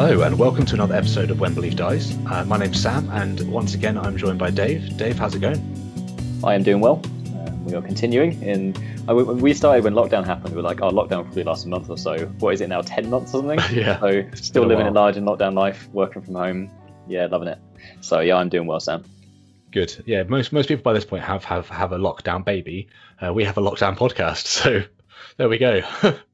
Hello, and welcome to another episode of When Belief Dies. Uh, my name's Sam, and once again, I'm joined by Dave. Dave, how's it going? I am doing well. Um, we are continuing. In uh, when we started when lockdown happened, we were like, "Oh, lockdown probably lasts a month or so." What is it now? Ten months or something? yeah. So still living a large and lockdown life, working from home. Yeah, loving it. So yeah, I'm doing well, Sam. Good. Yeah, most most people by this point have have have a lockdown baby. Uh, we have a lockdown podcast, so there we go.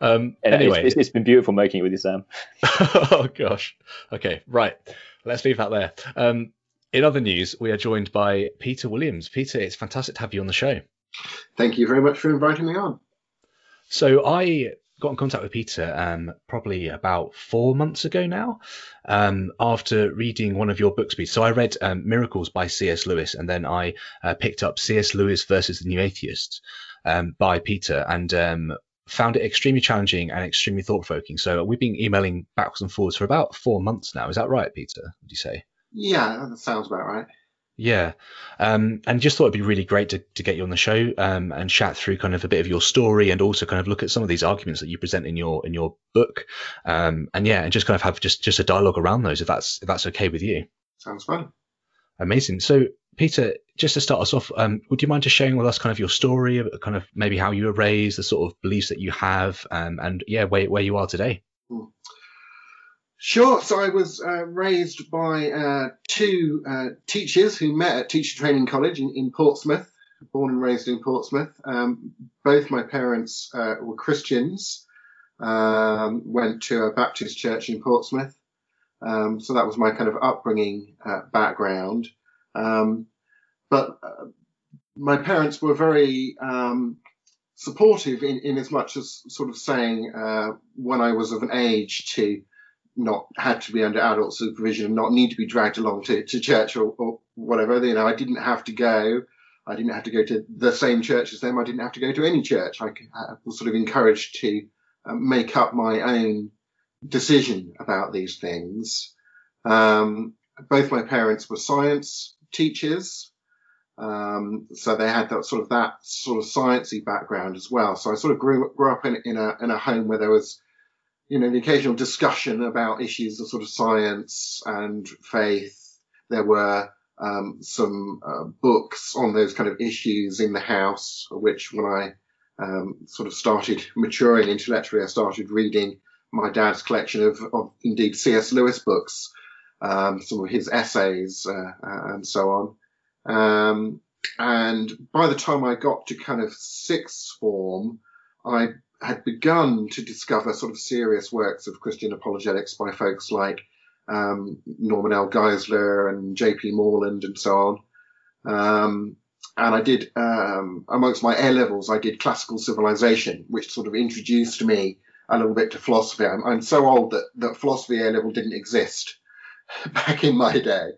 um, anyway, it's, it's been beautiful making it with you, Sam. oh gosh. Okay, right. Let's leave that there. Um, in other news, we are joined by Peter Williams. Peter, it's fantastic to have you on the show. Thank you very much for inviting me on. So I got in contact with Peter um, probably about four months ago now, um, after reading one of your books. Peter. So I read um, Miracles by C.S. Lewis, and then I uh, picked up C.S. Lewis versus the New Atheists um, by Peter, and um, found it extremely challenging and extremely thought provoking. So we've been emailing backwards and forwards for about four months now. Is that right, Peter? Would you say? Yeah, that sounds about right. Yeah, um, and just thought it'd be really great to, to get you on the show um, and chat through kind of a bit of your story and also kind of look at some of these arguments that you present in your in your book, um, and yeah, and just kind of have just just a dialogue around those if that's if that's okay with you. Sounds fun. Amazing. So Peter, just to start us off, um, would you mind just sharing with us kind of your story, kind of maybe how you were raised, the sort of beliefs that you have, um, and yeah, where where you are today? Hmm. Sure. So I was uh, raised by uh, two uh, teachers who met at Teacher Training College in, in Portsmouth, born and raised in Portsmouth. Um, both my parents uh, were Christians, um, went to a Baptist church in Portsmouth. Um, so that was my kind of upbringing uh, background. Um, but uh, my parents were very um, supportive in, in as much as sort of saying when I was of an age to not had to be under adult supervision, and not need to be dragged along to, to church or, or whatever. You know, I didn't have to go. I didn't have to go to the same church as them. I didn't have to go to any church. I, I was sort of encouraged to um, make up my own decision about these things. Um, both my parents were science teachers. Um, so they had that sort of that sort of sciencey background as well. So I sort of grew, grew up in, in a, in a home where there was you know, the occasional discussion about issues of sort of science and faith. There were um, some uh, books on those kind of issues in the house, which when I um, sort of started maturing intellectually, I started reading my dad's collection of, of indeed C.S. Lewis books, um, some of his essays, uh, uh, and so on. Um, and by the time I got to kind of sixth form, I had begun to discover sort of serious works of Christian apologetics by folks like um, Norman L. Geisler and J.P. Moreland and so on. Um, and I did, um, amongst my A levels, I did classical civilization, which sort of introduced me a little bit to philosophy. I'm, I'm so old that, that philosophy A level didn't exist back in my day.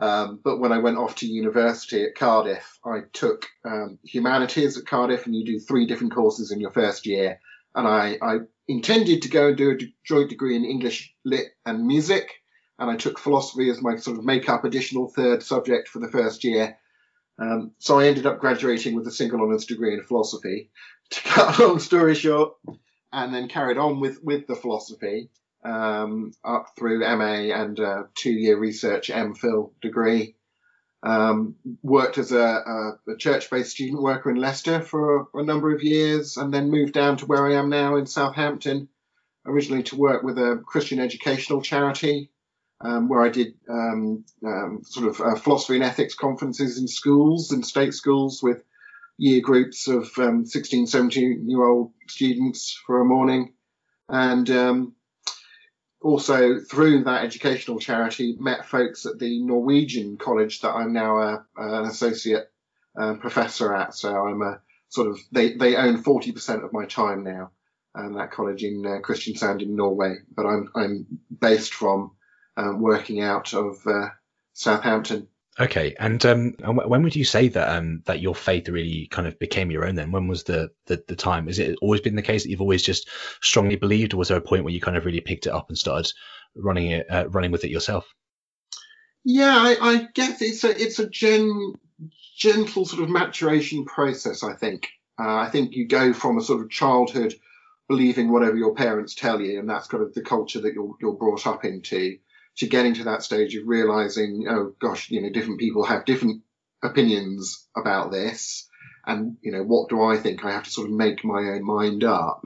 Um, but when I went off to university at Cardiff, I took um, humanities at Cardiff, and you do three different courses in your first year. And I, I intended to go and do a joint degree in English, Lit, and Music. And I took philosophy as my sort of make up additional third subject for the first year. Um, so I ended up graduating with a single honours degree in philosophy. To cut a long story short, and then carried on with, with the philosophy um, up through MA and a two-year research MPhil degree. Um, worked as a, a, a, church-based student worker in Leicester for a, a, number of years, and then moved down to where I am now in Southampton, originally to work with a Christian educational charity, um, where I did um, um, sort of uh, philosophy and ethics conferences in schools and state schools with year groups of um, 16, 17 year old students for a morning, and um, also through that educational charity met folks at the Norwegian college that I'm now a, an associate uh, professor at. So I'm a sort of they they own 40% of my time now, and that college in uh, Kristiansand in Norway. But I'm I'm based from um, working out of uh, Southampton Okay, and um, when would you say that um, that your faith really kind of became your own? Then, when was the, the the time? Is it always been the case that you've always just strongly believed, or was there a point where you kind of really picked it up and started running it, uh, running with it yourself? Yeah, I, I guess it's a it's a gen, gentle sort of maturation process. I think. Uh, I think you go from a sort of childhood believing whatever your parents tell you, and that's kind of the culture that you're you're brought up into, to getting to that stage of realizing, oh gosh, you know, different people have different opinions about this, and you know, what do I think? I have to sort of make my own mind up.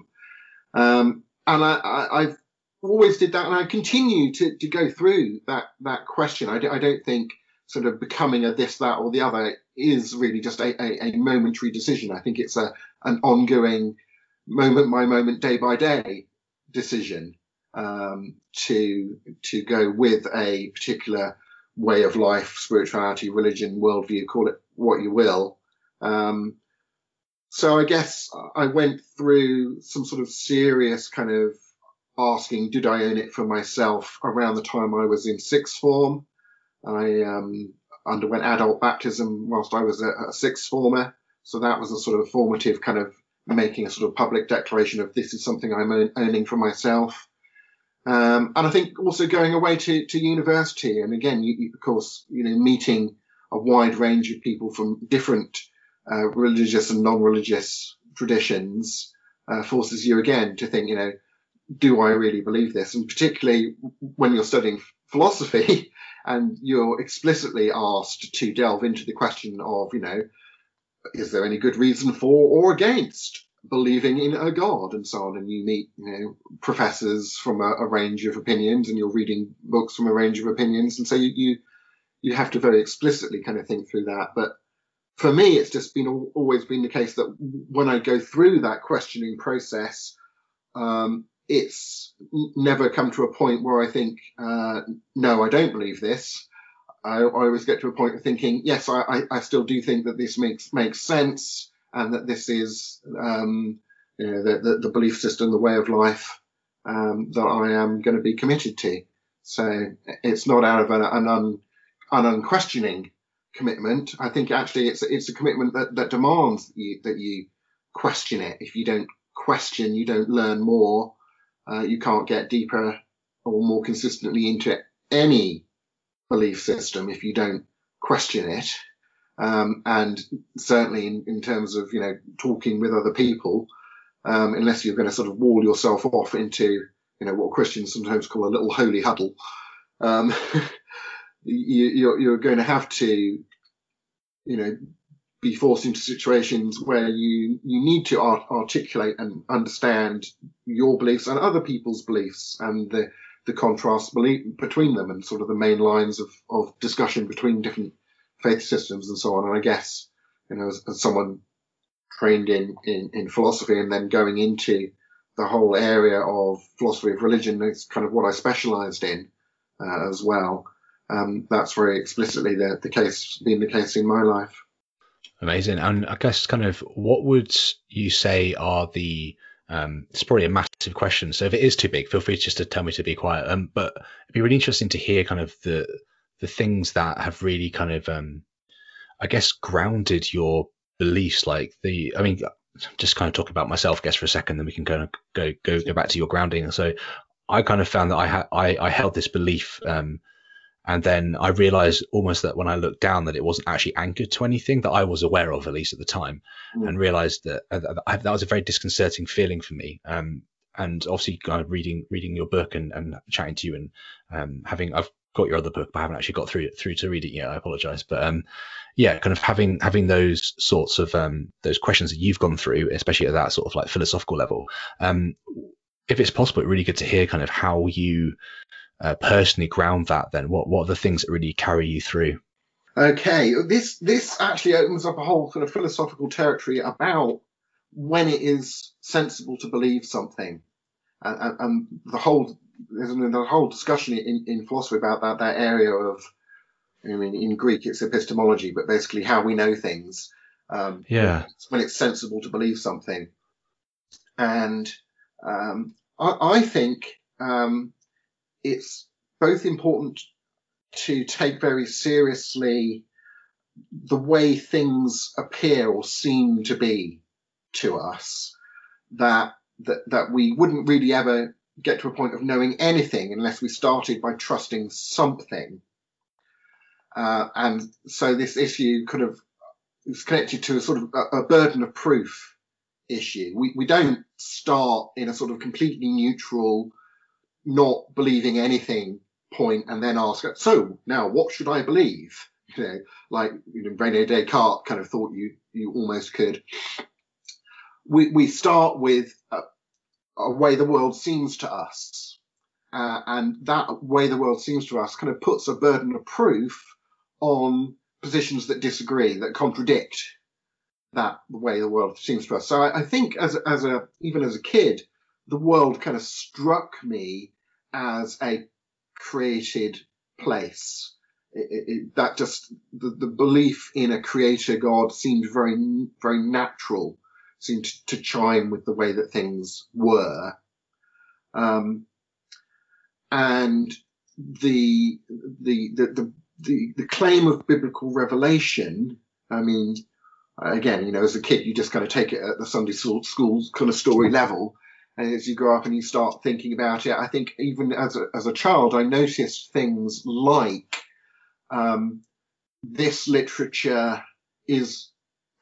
Um, and I, I, I've always did that, and I continue to, to go through that that question. I, I don't think sort of becoming a this, that, or the other is really just a, a, a momentary decision. I think it's a an ongoing moment by moment, day by day decision um, to to go with a particular way of life, spirituality, religion, worldview, call it what you will. Um, so I guess I went through some sort of serious kind of asking, did I own it for myself around the time I was in sixth form. I um, underwent adult baptism whilst I was a, a sixth former. So that was a sort of formative kind of making a sort of public declaration of this is something I'm owning for myself. Um, and I think also going away to, to university, and again, you, you, of course, you know, meeting a wide range of people from different uh, religious and non-religious traditions uh, forces you again to think, you know, do I really believe this? And particularly when you're studying philosophy and you're explicitly asked to delve into the question of, you know, is there any good reason for or against believing in a god and so on? And you meet, you know, professors from a, a range of opinions and you're reading books from a range of opinions. And so you, you, you have to very explicitly kind of think through that. But for me, it's just been always been the case that when I go through that questioning process, um, it's never come to a point where I think, uh, no, I don't believe this. I, I, always get to a point of thinking, yes, I, I, I, still do think that this makes makes sense, and that this is um, you know, the, the, the, belief system, the way of life um, that I am going to be committed to. So it's not out of an, an, un, an unquestioning commitment. I think actually it's it's a commitment that, that demands that you, that you question it. If you don't question, you don't learn more uh, you can't get deeper or more consistently into any belief system if you don't question it. Um, and certainly in, in, terms of, you know, talking with other people, um, unless you're going to sort of wall yourself off into, you know, what Christians sometimes call a little holy huddle, um, you, you're, you're going to have to, you know, be forced into situations where you you need to art- articulate and understand your beliefs and other people's beliefs and the the contrast between them and sort of the main lines of, of discussion between different faith systems and so on. And I guess, you know, as, as someone trained in, in, in philosophy and then going into the whole area of philosophy of religion is kind of what I specialized in uh, as well. Um, that's very explicitly the, the case, been the case in my life. Amazing. And I guess kind of what would you say are the um, it's probably a massive question. So if it is too big, feel free just to tell me to be quiet. Um, but it'd be really interesting to hear kind of the the things that have really kind of um, I guess grounded your beliefs. Like the, I mean, just kind of talk about myself, I guess, for a second, then we can kind of go go go back to your grounding. So I kind of found that I had I, I held this belief um, and then I realized almost that when I looked down that it wasn't actually anchored to anything that I was aware of, at least at the time, mm. and realized that uh, that was a very disconcerting feeling for me. Um, and obviously, uh, reading reading your book and, and chatting to you and um, having I've got your other book, but I haven't actually got through through to read it yet. I apologize, but um, yeah, kind of having having those sorts of um, those questions that you've gone through, especially at that sort of like philosophical level. Um, if it's possible, it's really good to hear kind of how you uh, personally ground that, then what what are the things that really carry you through? Okay, this this actually opens up a whole sort of philosophical territory about when it is sensible to believe something, and, and the whole there's a whole discussion in, in philosophy about that that area of I mean in Greek it's epistemology, but basically how we know things. Um, yeah, when it's sensible to believe something, and um, I, I, think um, it's both important to take very seriously the way things appear or seem to be to us that that that we wouldn't really ever get to a point of knowing anything unless we started by trusting something uh, and so this issue kind of is connected to a sort of a, a burden of proof issue. We we don't start in a sort of completely neutral, not believing anything point, and then ask, so now what should I believe? You know, like you know, Rene Descartes kind of thought you you almost could. We we start with a, a way the world seems to us, uh, and that way the world seems to us kind of puts a burden of proof on positions that disagree, that contradict that way the world seems to us. So I, I think as as a even as a kid, the world kind of struck me as a created place. It, it, that just the, the belief in a creator God seemed very very natural, seemed to, to chime with the way that things were, um, and the the the the the, the claim of biblical revelation. I mean, again, you know, as a kid, you just kind of take it at the Sunday school, kind of story level. And as you grow up and you start thinking about it, I think even as a, as a child, I noticed things like um, this literature is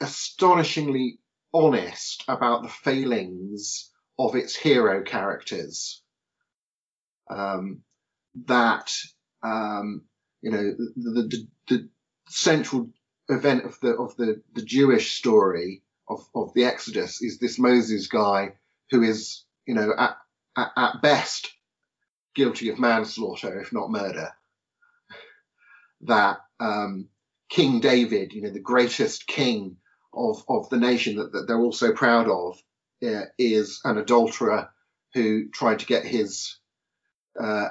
astonishingly honest about the failings of its hero characters. Um, that um, you know the, the, the central event of the of the the Jewish story of of the Exodus is this Moses guy who is you know at at, at best guilty of manslaughter if not murder. That um, King David, you know, the greatest king of of the nation that, that they're all so proud of, uh, is an adulterer who tried to get his uh,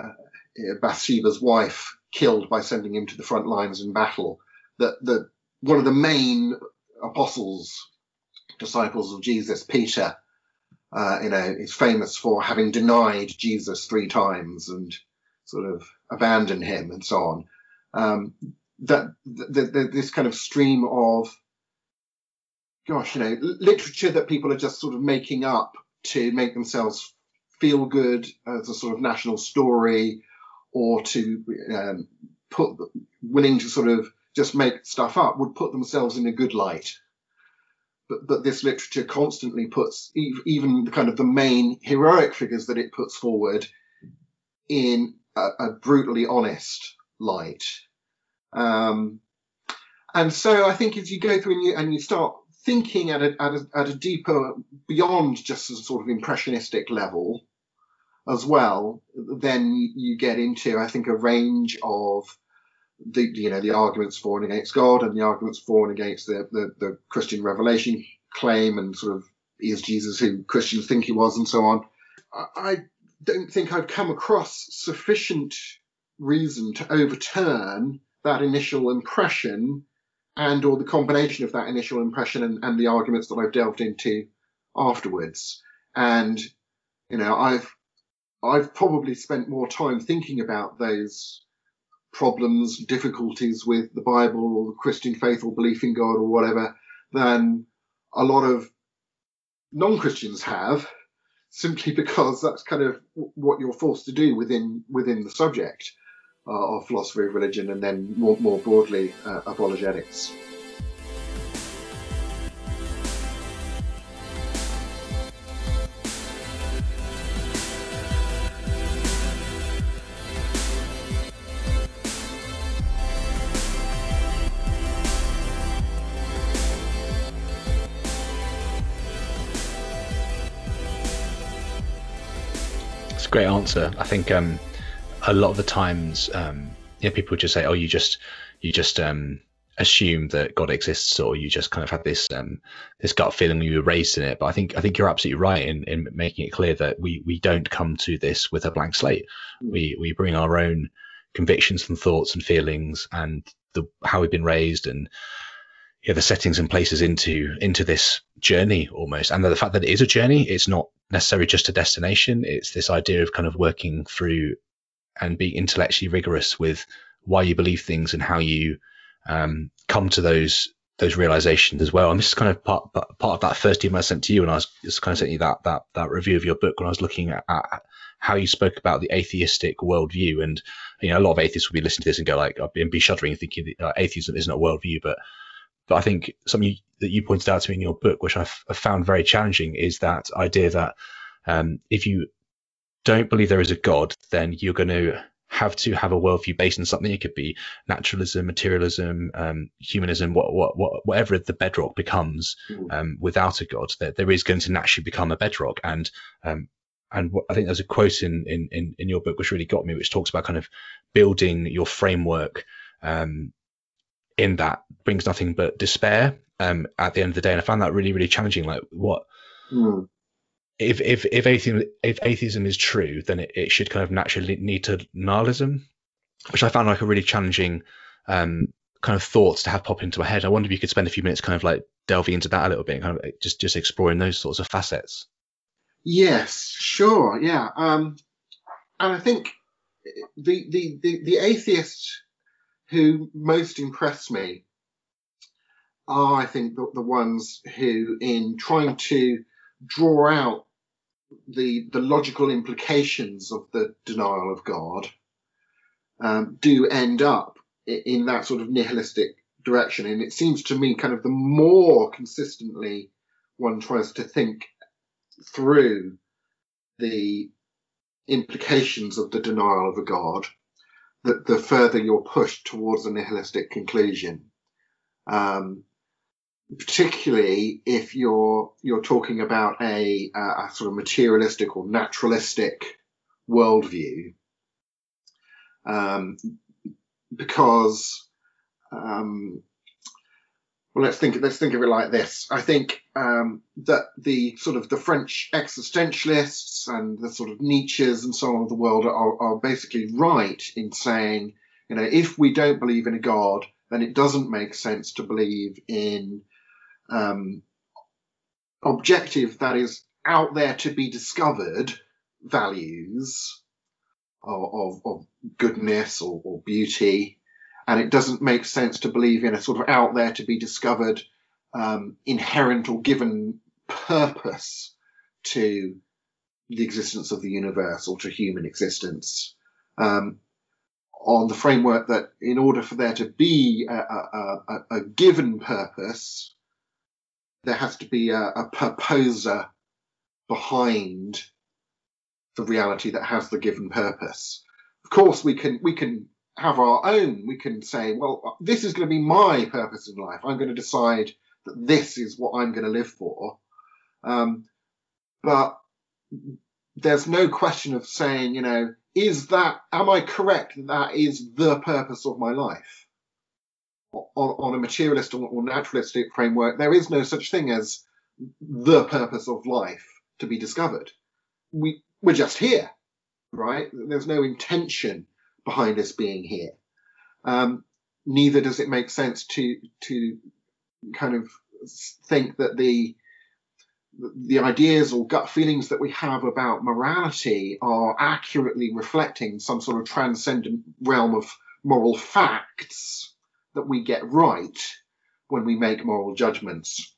Bathsheba's wife killed by sending him to the front lines in battle. That the one of the main apostles, disciples of Jesus, Peter, uh, you know, is famous for having denied Jesus three times and sort of abandoned him and so on. Um, that, this kind of stream of, gosh, you know, literature that people are just sort of making up to make themselves feel good as a sort of national story or to um, put willing to sort of just make stuff up would put themselves in a good light. But, but this literature constantly puts even the kind of the main heroic figures that it puts forward in a, a brutally honest light. Um, and so I think as you go through and you, and you start thinking at a, at a, at a deeper, beyond just a sort of impressionistic level, as well, then you get into, I think, a range of the you know the arguments for and against God and the arguments for and against the, the, the Christian revelation claim and sort of is Jesus who Christians think he was and so on. I don't think I've come across sufficient reason to overturn that initial impression and or the combination of that initial impression and, and the arguments that I've delved into afterwards. And you know, I've I've probably spent more time thinking about those problems, difficulties with the Bible or the Christian faith or belief in God or whatever than a lot of non-Christians have, simply because that's kind of what you're forced to do within within the subject uh, of philosophy of religion and then more, more broadly uh, apologetics. great answer. I think um, a lot of the times, um, you know, people just say, "Oh, you just you just um, assume that God exists, or you just kind of had this um, this gut feeling you were raised in it." But I think I think you're absolutely right in, in making it clear that we we don't come to this with a blank slate. Mm. We we bring our own convictions and thoughts and feelings and the how we've been raised and yeah, the settings and places into into this journey almost, and the fact that it is a journey, it's not necessarily just a destination. It's this idea of kind of working through and be intellectually rigorous with why you believe things and how you um, come to those those realizations as well. And this is kind of part part of that first email I sent to you, and I was just kind of sent you that that that review of your book when I was looking at, at how you spoke about the atheistic worldview. And you know, a lot of atheists will be listening to this and go like, and be shuddering, thinking that, uh, atheism isn't a worldview, but but I think something that you pointed out to me in your book, which I've, I've found very challenging, is that idea that um, if you don't believe there is a God, then you're going to have to have a worldview based on something. It could be naturalism, materialism, um, humanism, what, what, what, whatever the bedrock becomes mm. um, without a God. There, there is going to naturally become a bedrock. And um, and I think there's a quote in, in, in your book which really got me, which talks about kind of building your framework um, in that brings nothing but despair um, at the end of the day. And I found that really, really challenging. Like, what mm if if if atheism if atheism is true, then it, it should kind of naturally lead to nihilism, which I found like a really challenging um, kind of thoughts to have pop into my head. I wonder if you could spend a few minutes kind of like delving into that a little bit, kind of just just exploring those sorts of facets. Yes, sure, yeah, um, and I think the the the, the atheists who most impress me are, I think, the, the ones who, in trying to draw out the the logical implications of the denial of God um, do end up in that sort of nihilistic direction. And it seems to me, kind of, the more consistently one tries to think through the implications of the denial of a God, that the further you're pushed towards a nihilistic conclusion. Um, particularly if you're you're talking about a, a sort of materialistic or naturalistic worldview, um, because um, well, let's think let's think of it like this. I think um, that the sort of the French existentialists and the sort of Nietzsche's and so on of the world are, are basically right in saying, you know, if we don't believe in a God, then it doesn't make sense to believe in um, objective that is out there to be discovered values of, of, of goodness or, or, beauty. And it doesn't make sense to believe in a sort of out there to be discovered um, inherent or given purpose to the existence of the universe or to human existence. Um, on the framework that in order for there to be a, a, a, a given purpose, there has to be a, a purposer behind the reality that has the given purpose. Of course, we can we can have our own. We can say, well, this is going to be my purpose in life. I'm going to decide that this is what I'm going to live for. Um, but there's no question of saying, you know, is that am I correct that that is the purpose of my life? On, on a materialist or, or naturalistic framework, there is no such thing as the purpose of life to be discovered. We we're just here, right? There's no intention behind us being here. Um, neither does it make sense to to kind of think that the the ideas or gut feelings that we have about morality are accurately reflecting some sort of transcendent realm of moral facts that we get right when we make moral judgments.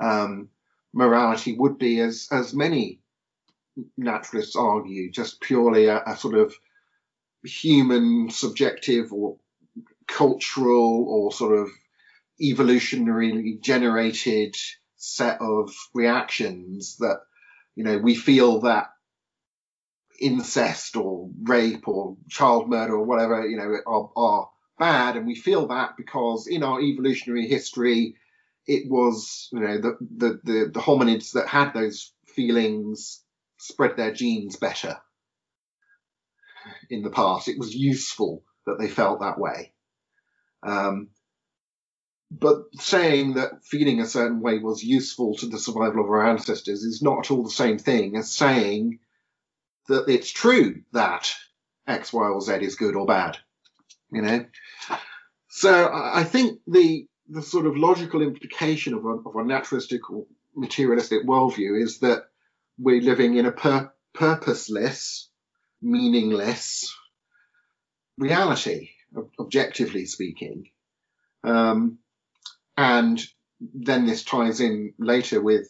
Um, morality would be, as as many naturalists argue, just purely a, a sort of human, subjective, or cultural, or sort of evolutionarily generated set of reactions that you know we feel that incest or rape or child murder or whatever you know are, are bad, and we feel that because in our evolutionary history, it was you know the the the, the hominids that had those feelings spread their genes better in the past. It was useful that they felt that way. Um, but saying that feeling a certain way was useful to the survival of our ancestors is not at all the same thing as saying that it's true that X, Y, or Z is good or bad you know. So I think the the sort of logical implication of a, of a naturalistic or materialistic worldview is that we're living in a pur- purposeless, meaningless reality, objectively speaking. Um, and then this ties in later with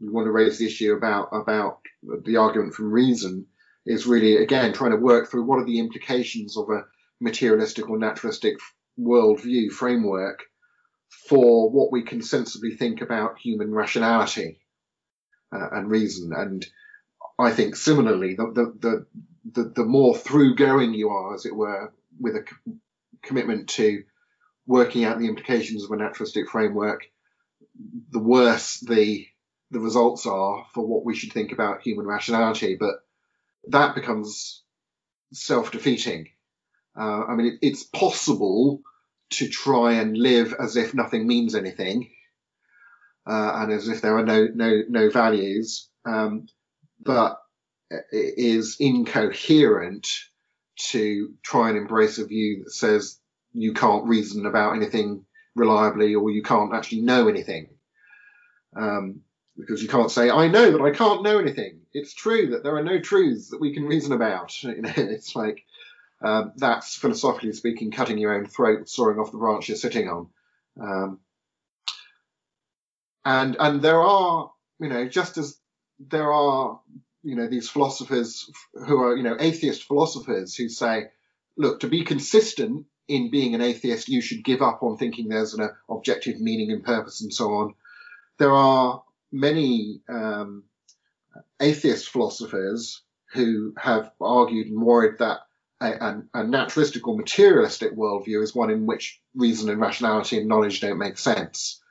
we want to raise the issue about about the argument from reason is really again trying to work through what are the implications of a materialistic or naturalistic worldview framework for what we can sensibly think about human rationality uh, and reason. And I think similarly, the, the, the, the, more through going you are, as it were, with a commitment to working out the implications of a naturalistic framework, the worse the the results are for what we should think about human rationality. But that becomes self-defeating. Uh, I mean, it, it's possible to try and live as if nothing means anything, uh, and as if there are no no no values, um, but it is incoherent to try and embrace a view that says you can't reason about anything reliably or you can't actually know anything. Um, because you can't say, I know that I can't know anything. It's true that there are no truths that we can reason about. You know, it's like, um, that's philosophically speaking, cutting your own throat, soaring off the branch you're sitting on. Um, and, and there are, you know, just as there are you know these philosophers who are you know atheist philosophers who say look to be consistent in being an atheist you should give up on thinking there's an objective meaning and purpose and so on there are many um, atheist philosophers who have argued and worried that a, a, naturalistic or materialistic worldview is one in which reason and rationality and knowledge don't make sense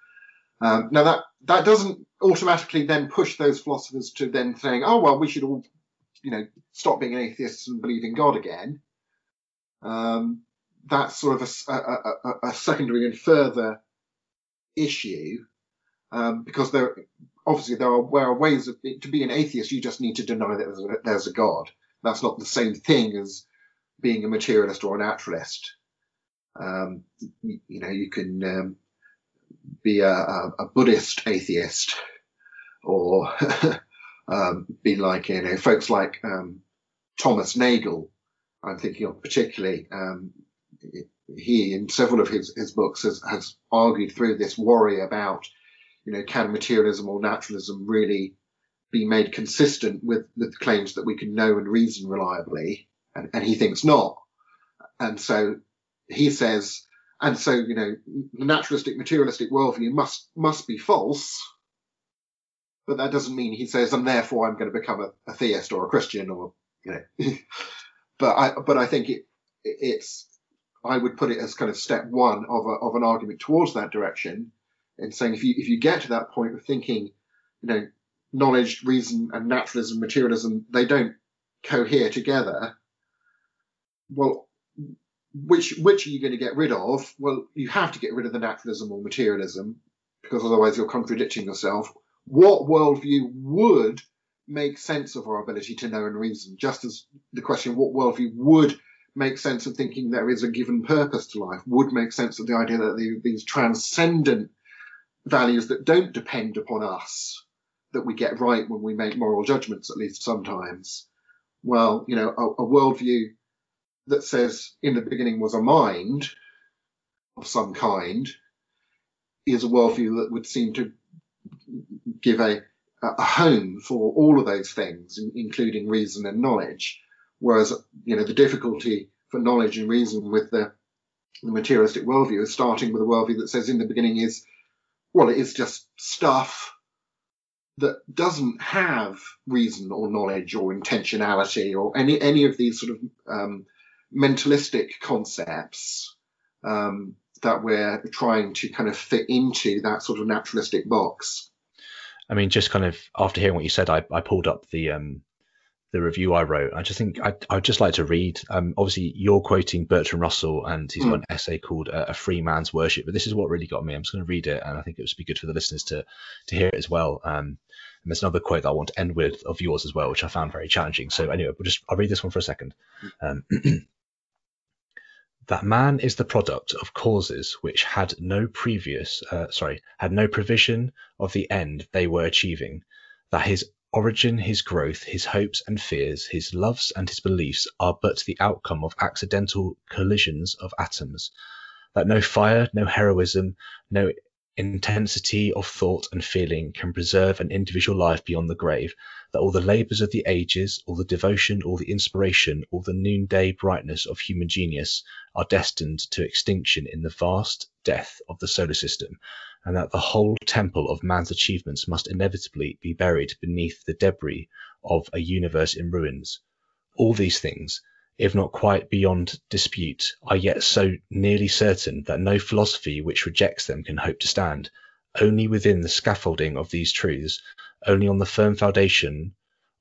um, now that that doesn't automatically then push those philosophers to then saying, oh well, we should all, you know, stop being atheists and believe in God again. Um, that's sort of a, a, a, secondary and further issue um, because there obviously there are, there are ways of to be an atheist. You just need to deny that there's a, there's a God. That's not the same thing as being a materialist or a naturalist. Um, you, you, know, you can um, be a, a Buddhist atheist or um, be like, you know, folks like um, Thomas Nagel, I'm thinking of particularly. Um, he, in several of his, his books, has, has argued through this worry about, you know, can materialism or naturalism really be made consistent with, with claims that we can know and reason reliably? And, and he thinks not. And so he says and so, you know, the naturalistic, materialistic worldview must must be false. But that doesn't mean he says, and therefore I'm going to become a, a theist or a Christian or, you know. but I but I think it it's I would put it as kind of step one of a, of an argument towards that direction, in saying if you if you get to that point of thinking, you know, knowledge, reason, and naturalism, materialism, they don't cohere together. Well, which which are you going to get rid of? Well, you have to get rid of the naturalism or materialism because otherwise you're contradicting yourself. What worldview would make sense of our ability to know and reason? Just as the question, what worldview would make sense of thinking there is a given purpose to life? Would make sense of the idea that the, these transcendent values that don't depend upon us that we get right when we make moral judgments, at least sometimes. Well, you know, a, a worldview that says in the beginning was a mind of some kind is a worldview that would seem to give a, a home for all of those things, including reason and knowledge. Whereas, you know, the difficulty for knowledge and reason with the, the materialistic worldview is starting with a worldview that says in the beginning is, well, it is just stuff that doesn't have reason or knowledge or intentionality or any any of these sort of um, mentalistic concepts um, that we're trying to kind of fit into that sort of naturalistic box. I mean, just kind of after hearing what you said, I, I pulled up the um, the review I wrote. I just think I, I'd just like to read. Um, obviously, you're quoting Bertrand Russell, and he's mm. got an essay called uh, "A Free Man's Worship." But this is what really got me. I'm just going to read it, and I think it would be good for the listeners to to hear it as well. Um, and there's another quote that I want to end with of yours as well, which I found very challenging. So anyway, we'll just I'll read this one for a second. Um, that man is the product of causes which had no previous, uh, sorry, had no provision of the end they were achieving, that his origin, his growth, his hopes and fears, his loves and his beliefs are but the outcome of accidental collisions of atoms, that no fire, no heroism, no intensity of thought and feeling can preserve an individual life beyond the grave, that all the labours of the ages, all the devotion, all the inspiration, all the noonday brightness of human genius are destined to extinction in the vast death of the solar system, and that the whole temple of man's achievements must inevitably be buried beneath the debris of a universe in ruins. All these things, if not quite beyond dispute, are yet so nearly certain that no philosophy which rejects them can hope to stand. Only within the scaffolding of these truths, only on the firm foundation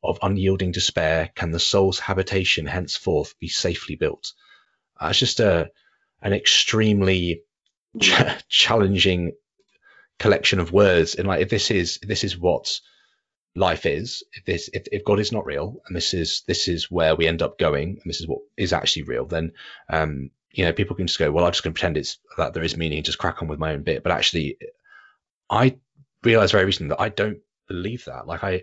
of unyielding despair, can the soul's habitation henceforth be safely built. Uh, That's just a an extremely ch- challenging collection of words, and like if this is this is what life is if this if, if god is not real and this is this is where we end up going and this is what is actually real then um you know people can just go well i'm just going to pretend it's that there is meaning and just crack on with my own bit. But actually i realized very recently that i don't believe that. Like i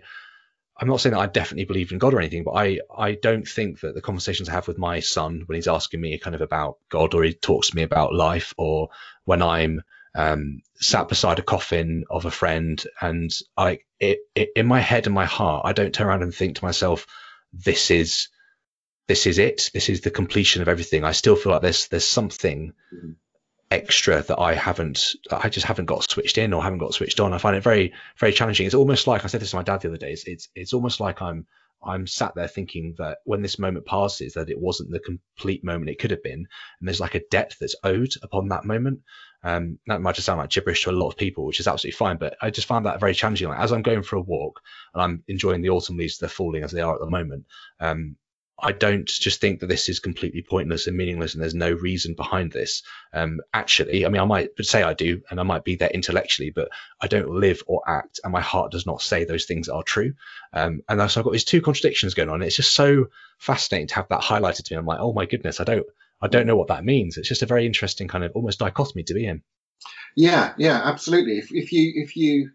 i'm not saying that i definitely believe in god or anything but i i don't think that the conversations i have with my son when he's asking me kind of about god or he talks to me about life or when i'm um, sat beside a coffin of a friend, and I, it, it, in my head and my heart, I don't turn around and think to myself, "This is, this is it. This is the completion of everything." I still feel like there's there's something mm-hmm. extra that I haven't, I just haven't got switched in or haven't got switched on. I find it very, very challenging. It's almost like I said this to my dad the other day. It's, it's, it's almost like I'm I'm sat there thinking that when this moment passes, that it wasn't the complete moment it could have been, and there's like a debt that's owed upon that moment. Um, that might just sound like gibberish to a lot of people, which is absolutely fine. But I just find that very challenging. Like, as I'm going for a walk and I'm enjoying the autumn leaves, they're falling as they are at the moment. Um, I don't just think that this is completely pointless and meaningless and there's no reason behind this. Um, actually, I mean, I might say I do and I might be there intellectually, but I don't live or act and my heart does not say those things are true. Um, and so I've got these two contradictions going on. It's just so fascinating to have that highlighted to me. I'm like, oh my goodness, I don't, I don't know what that means. It's just a very interesting kind of almost dichotomy to be in. Yeah, yeah, absolutely. If, if you if you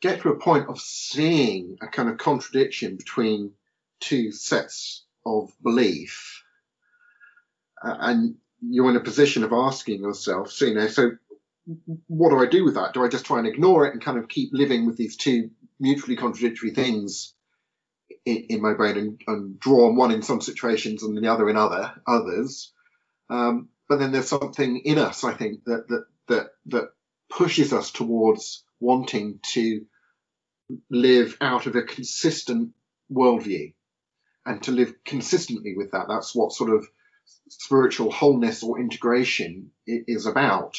get to a point of seeing a kind of contradiction between two sets of belief, uh, and you're in a position of asking yourself, so you know, so what do I do with that? Do I just try and ignore it and kind of keep living with these two mutually contradictory things in, in my brain and, and, draw on one in some situations and the other in other others? Um, but then there's something in us, I think, that that that that pushes us towards wanting to live out of a consistent worldview and to live consistently with that. That's what sort of spiritual wholeness or integration is about.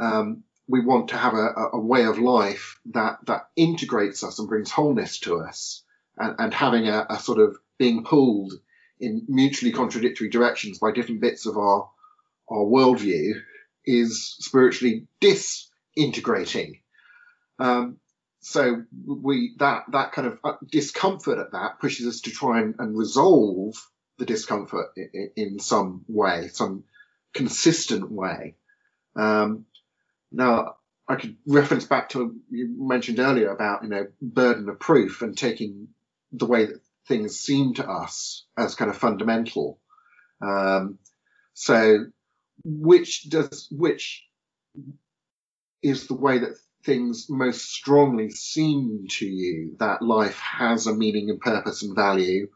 Um, we want to have a, a, way of life that that integrates us and brings wholeness to us, and, and having a, a, sort of being pulled in mutually contradictory directions by different bits of our our worldview is spiritually disintegrating. Um, so we that that kind of uh, discomfort at that pushes us to try and, and resolve the discomfort in, in, some way, some consistent way. Um, now, I could reference back to you mentioned earlier about you know burden of proof and taking the way that things seem to us as kind of fundamental. Um, so, which does which is the way that things most strongly seem to you that life has a meaning and purpose and value,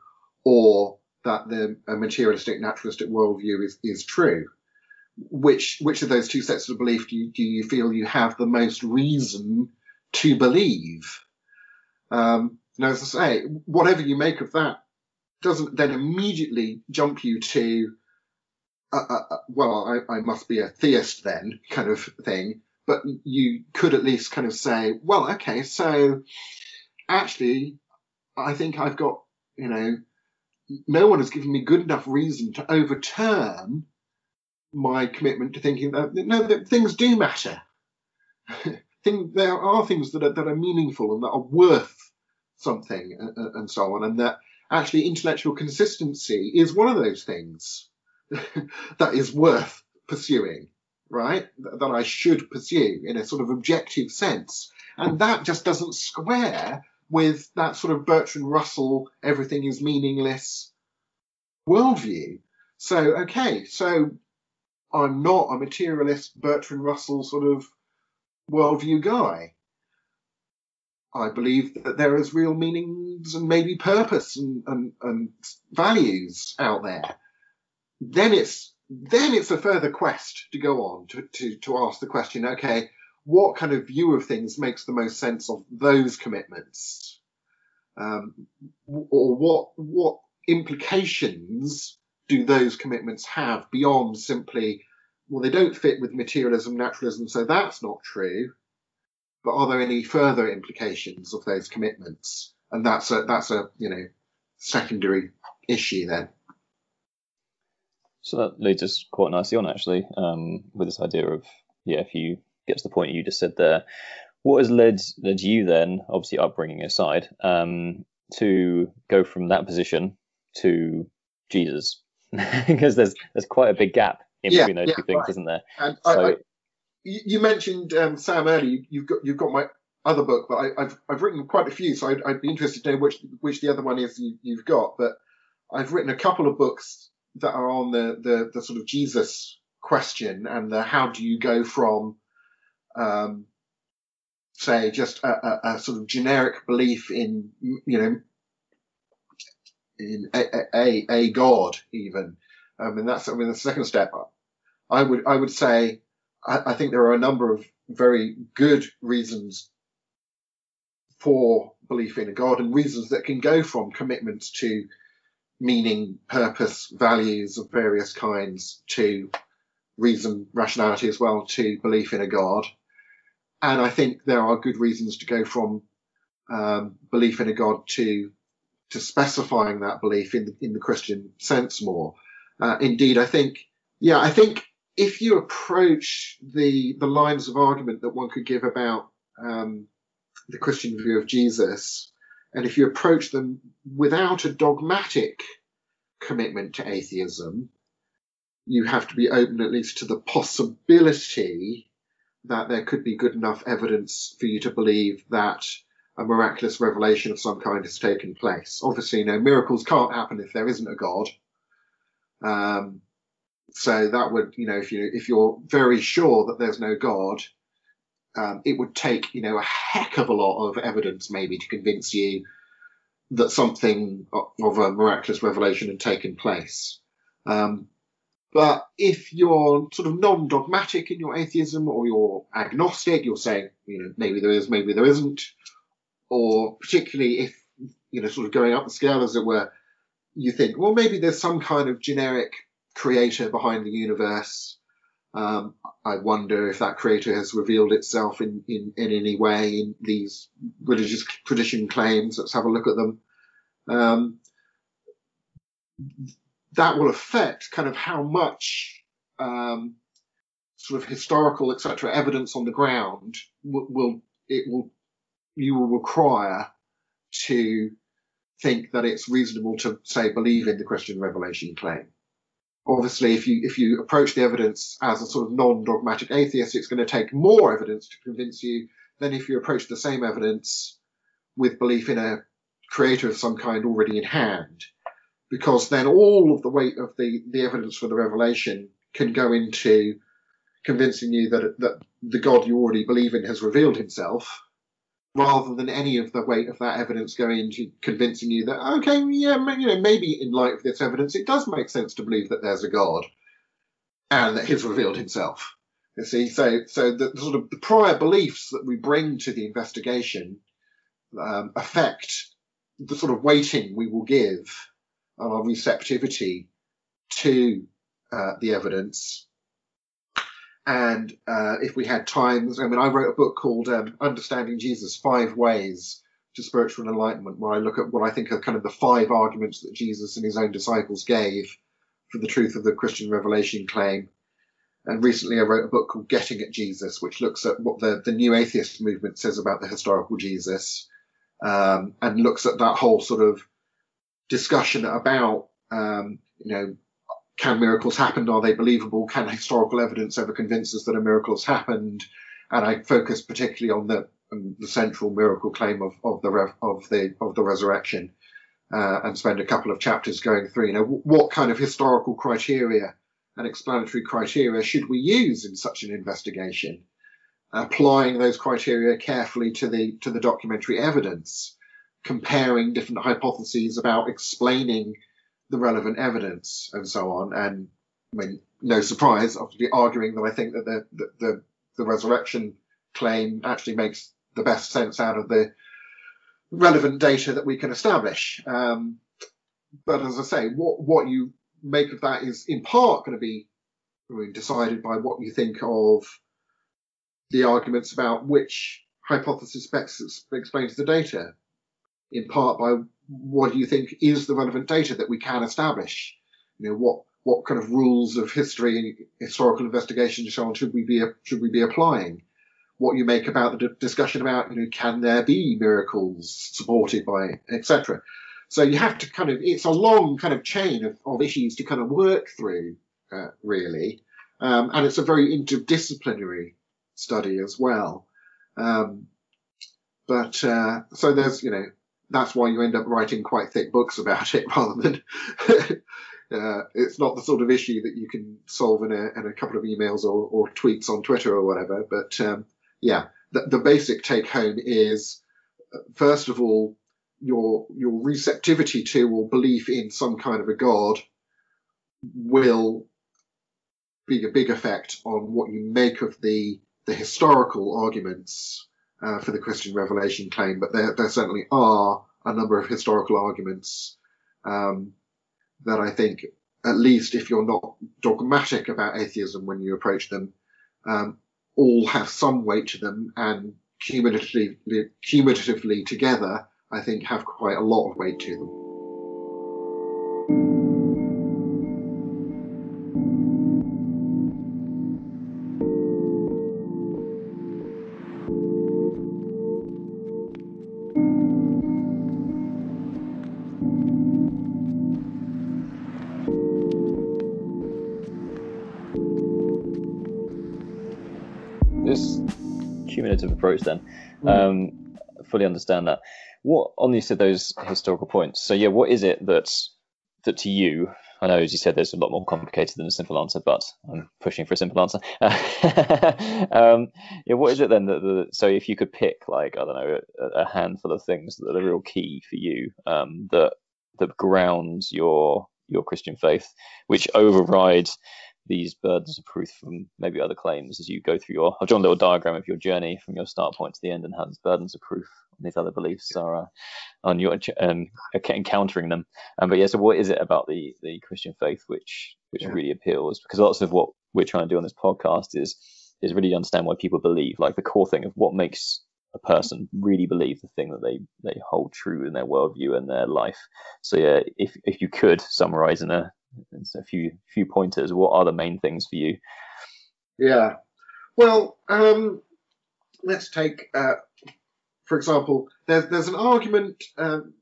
or that the materialistic naturalistic worldview is, is true? Which which of those two sets of belief do you, do you feel you have the most reason to believe? Um, and as I say, whatever you make of that doesn't then immediately jump you to, uh, uh, uh, well, I, I, must be a theist then, kind of thing. But you could at least kind of say, well, okay, so actually, I think I've got, you know, no one has given me good enough reason to overturn my commitment to thinking that no, that things do matter. Thing, there are things that are that are meaningful and that are worth something and, and so on, and that actually intellectual consistency is one of those things that is worth pursuing, right? That I should pursue in a sort of objective sense. And that just doesn't square with that sort of Bertrand Russell, everything is meaningless worldview. So, okay, so I'm not a materialist Bertrand Russell sort of worldview guy. I believe that there is real meanings and maybe purpose and, and, and values out there. Then it's then it's a further quest to go on to, to, to ask the question, okay, what kind of view of things makes the most sense of those commitments? Um, or what what implications do those commitments have beyond simply, well, they don't fit with materialism, naturalism, so that's not true. But are there any further implications of those commitments? And that's a that's a you know secondary issue then. So that leads us quite nicely on actually um, with this idea of yeah, if you get to the point you just said there, what has led led you then, obviously upbringing aside, um, to go from that position to Jesus? because there's there's quite a big gap in yeah, between those yeah, two things, right. isn't there? And so, I, I, you mentioned um, Sam earlier. You've got you've got my other book, but I, have I've written quite a few, so I'd, I'd, be interested to know which which the other one is you, have got. But I've written a couple of books that are on the, the the sort of Jesus question and the how do you go from um, say just a, a, a, sort of generic belief in you know in a, a, a God even. Um, and that's, I mean, the second step, I would, I would say, I, I think there are a number of very good reasons for belief in a God and reasons that can go from commitment to meaning, purpose, values of various kinds to reason, rationality as well to belief in a God. And I think there are good reasons to go from um, belief in a God to to specifying that belief in the, in the Christian sense more. Uh, indeed, I think, yeah, I think if you approach the the lines of argument that one could give about um, the Christian view of Jesus, and if you approach them without a dogmatic commitment to atheism, you have to be open at least to the possibility that there could be good enough evidence for you to believe that a miraculous revelation of some kind has taken place. Obviously, you know, miracles can't happen if there isn't a God. Um, so that would, you know, if you if you're very sure that there's no God, um, it would take, you know, a heck of a lot of evidence maybe to convince you that something of a miraculous revelation had taken place. Um, but if you're sort of non-dogmatic in your atheism or you're agnostic, you're saying, you know, maybe there is, maybe there isn't, or particularly if you know sort of going up the scale as it were you think well maybe there's some kind of generic creator behind the universe um, I wonder if that creator has revealed itself in, in, in any way in these religious tradition claims. Let's have a look at them. Um, that will affect kind of how much um, sort of historical, etc., evidence on the ground will, will it will you will require to think that it's reasonable to say believe in the Christian revelation claim. Obviously, if you if you approach the evidence as a sort of non-dogmatic atheist, it's going to take more evidence to convince you than if you approach the same evidence with belief in a creator of some kind already in hand, because then all of the weight of the the evidence for the revelation can go into convincing you that that the God you already believe in has revealed himself rather than any of the weight of that evidence going into convincing you that okay, yeah, you know, maybe in light of this evidence, it does make sense to believe that there's a God and that He's revealed Himself. You see, so so the, the sort of the prior beliefs that we bring to the investigation um, affect the sort of weighting we will give and our receptivity to uh, the evidence and uh, if we had time, I mean, I wrote a book called um, Understanding Jesus Five Ways to Spiritual Enlightenment, where I look at what I think are kind of the five arguments that Jesus and his own disciples gave for the truth of the Christian revelation claim. And recently I wrote a book called Getting at Jesus, which looks at what the, the new atheist movement says about the historical Jesus um, and looks at that whole sort of discussion about, um, you know, can miracles happen? Are they believable? Can historical evidence ever convince us that a miracle has happened? And I focus particularly on the um, the central miracle claim of, of the of the of the resurrection, uh, and spend a couple of chapters going through. You know, what kind of historical criteria and explanatory criteria should we use in such an investigation? applying those criteria carefully to the to the documentary evidence, comparing different hypotheses about explaining the relevant evidence and so on. And I mean, no surprise, obviously arguing that I think that the the, the, the resurrection claim actually makes the best sense out of the relevant data that we can establish. Um, but as I say, what what you make of that is in part going to be I mean, decided by what you think of the arguments about which hypothesis best explains the data, in part by what do you think is the relevant data that we can establish. You know, what what kind of rules of history and historical investigation and so on should we be should we be applying? What you make about the discussion about you know can there be miracles supported by etc. So you have to kind of it's a long kind of chain of, of issues to kind of work through uh, really, um, and it's a very interdisciplinary study as well. Um, but uh, so there's you know that's why you end up writing quite thick books about it rather than uh, it's not the sort of issue that you can solve in a, in a couple of emails or, or, tweets on Twitter or whatever. But um, yeah, the, the, basic take home is first of all your your receptivity to or belief in some kind of a god will be a big effect on what you make of the the historical arguments uh, for the Christian revelation claim, but there, there certainly are a number of historical arguments um, that I think, at least if you're not dogmatic about atheism when you approach them, um, all have some weight to them and cumulatively, cumulatively together, I think, have quite a lot of weight to them. Approach then. Mm. Um, fully understand that. What on you said those historical points. So yeah, what is it that that to you? I know, as you said, there's a lot more complicated than a simple answer, but I'm pushing for a simple answer. um, yeah, what is it then that the, so if you could pick like I don't know a, a, handful of things that are real key for you um, that that grounds your your Christian faith, which overrides these burdens of proof from maybe other claims as you go through your I've drawn a little diagram of your journey from your start point to the end and how these burdens of proof and these other beliefs are uh, on your um, encountering them. Um, but yeah, so what is it about the the Christian faith which which yeah. really appeals? Because lots of what we're trying to do on this podcast is is really understand why people believe, like the core thing of what makes a person really believe the thing that they they hold true in their worldview and their life. So yeah, if if you could summarize in a a few few pointers. What are the main things for you? Yeah, well, um, let's take, uh, for example, there's there's an argument um,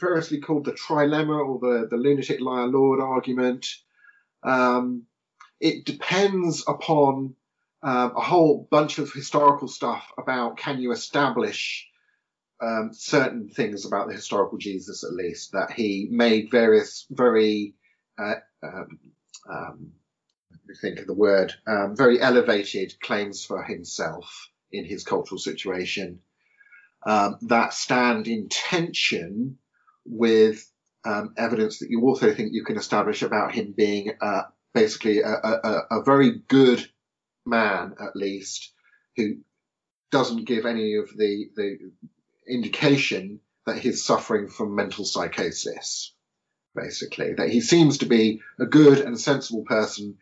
variously called the trilemma or the the lunatic liar lord argument. Um, it depends upon um, a whole bunch of historical stuff about can you establish um, certain things about the historical Jesus, at least, that he made various very uh, um, um, think of the word, um, very elevated claims for himself in his cultural situation um, that stand in tension with um, evidence that you also think you can establish about him being uh, basically a, a, a, very good man, at least, who doesn't give any of the, the indication that he's suffering from mental psychosis basically. That he seems to be a good and sensible person,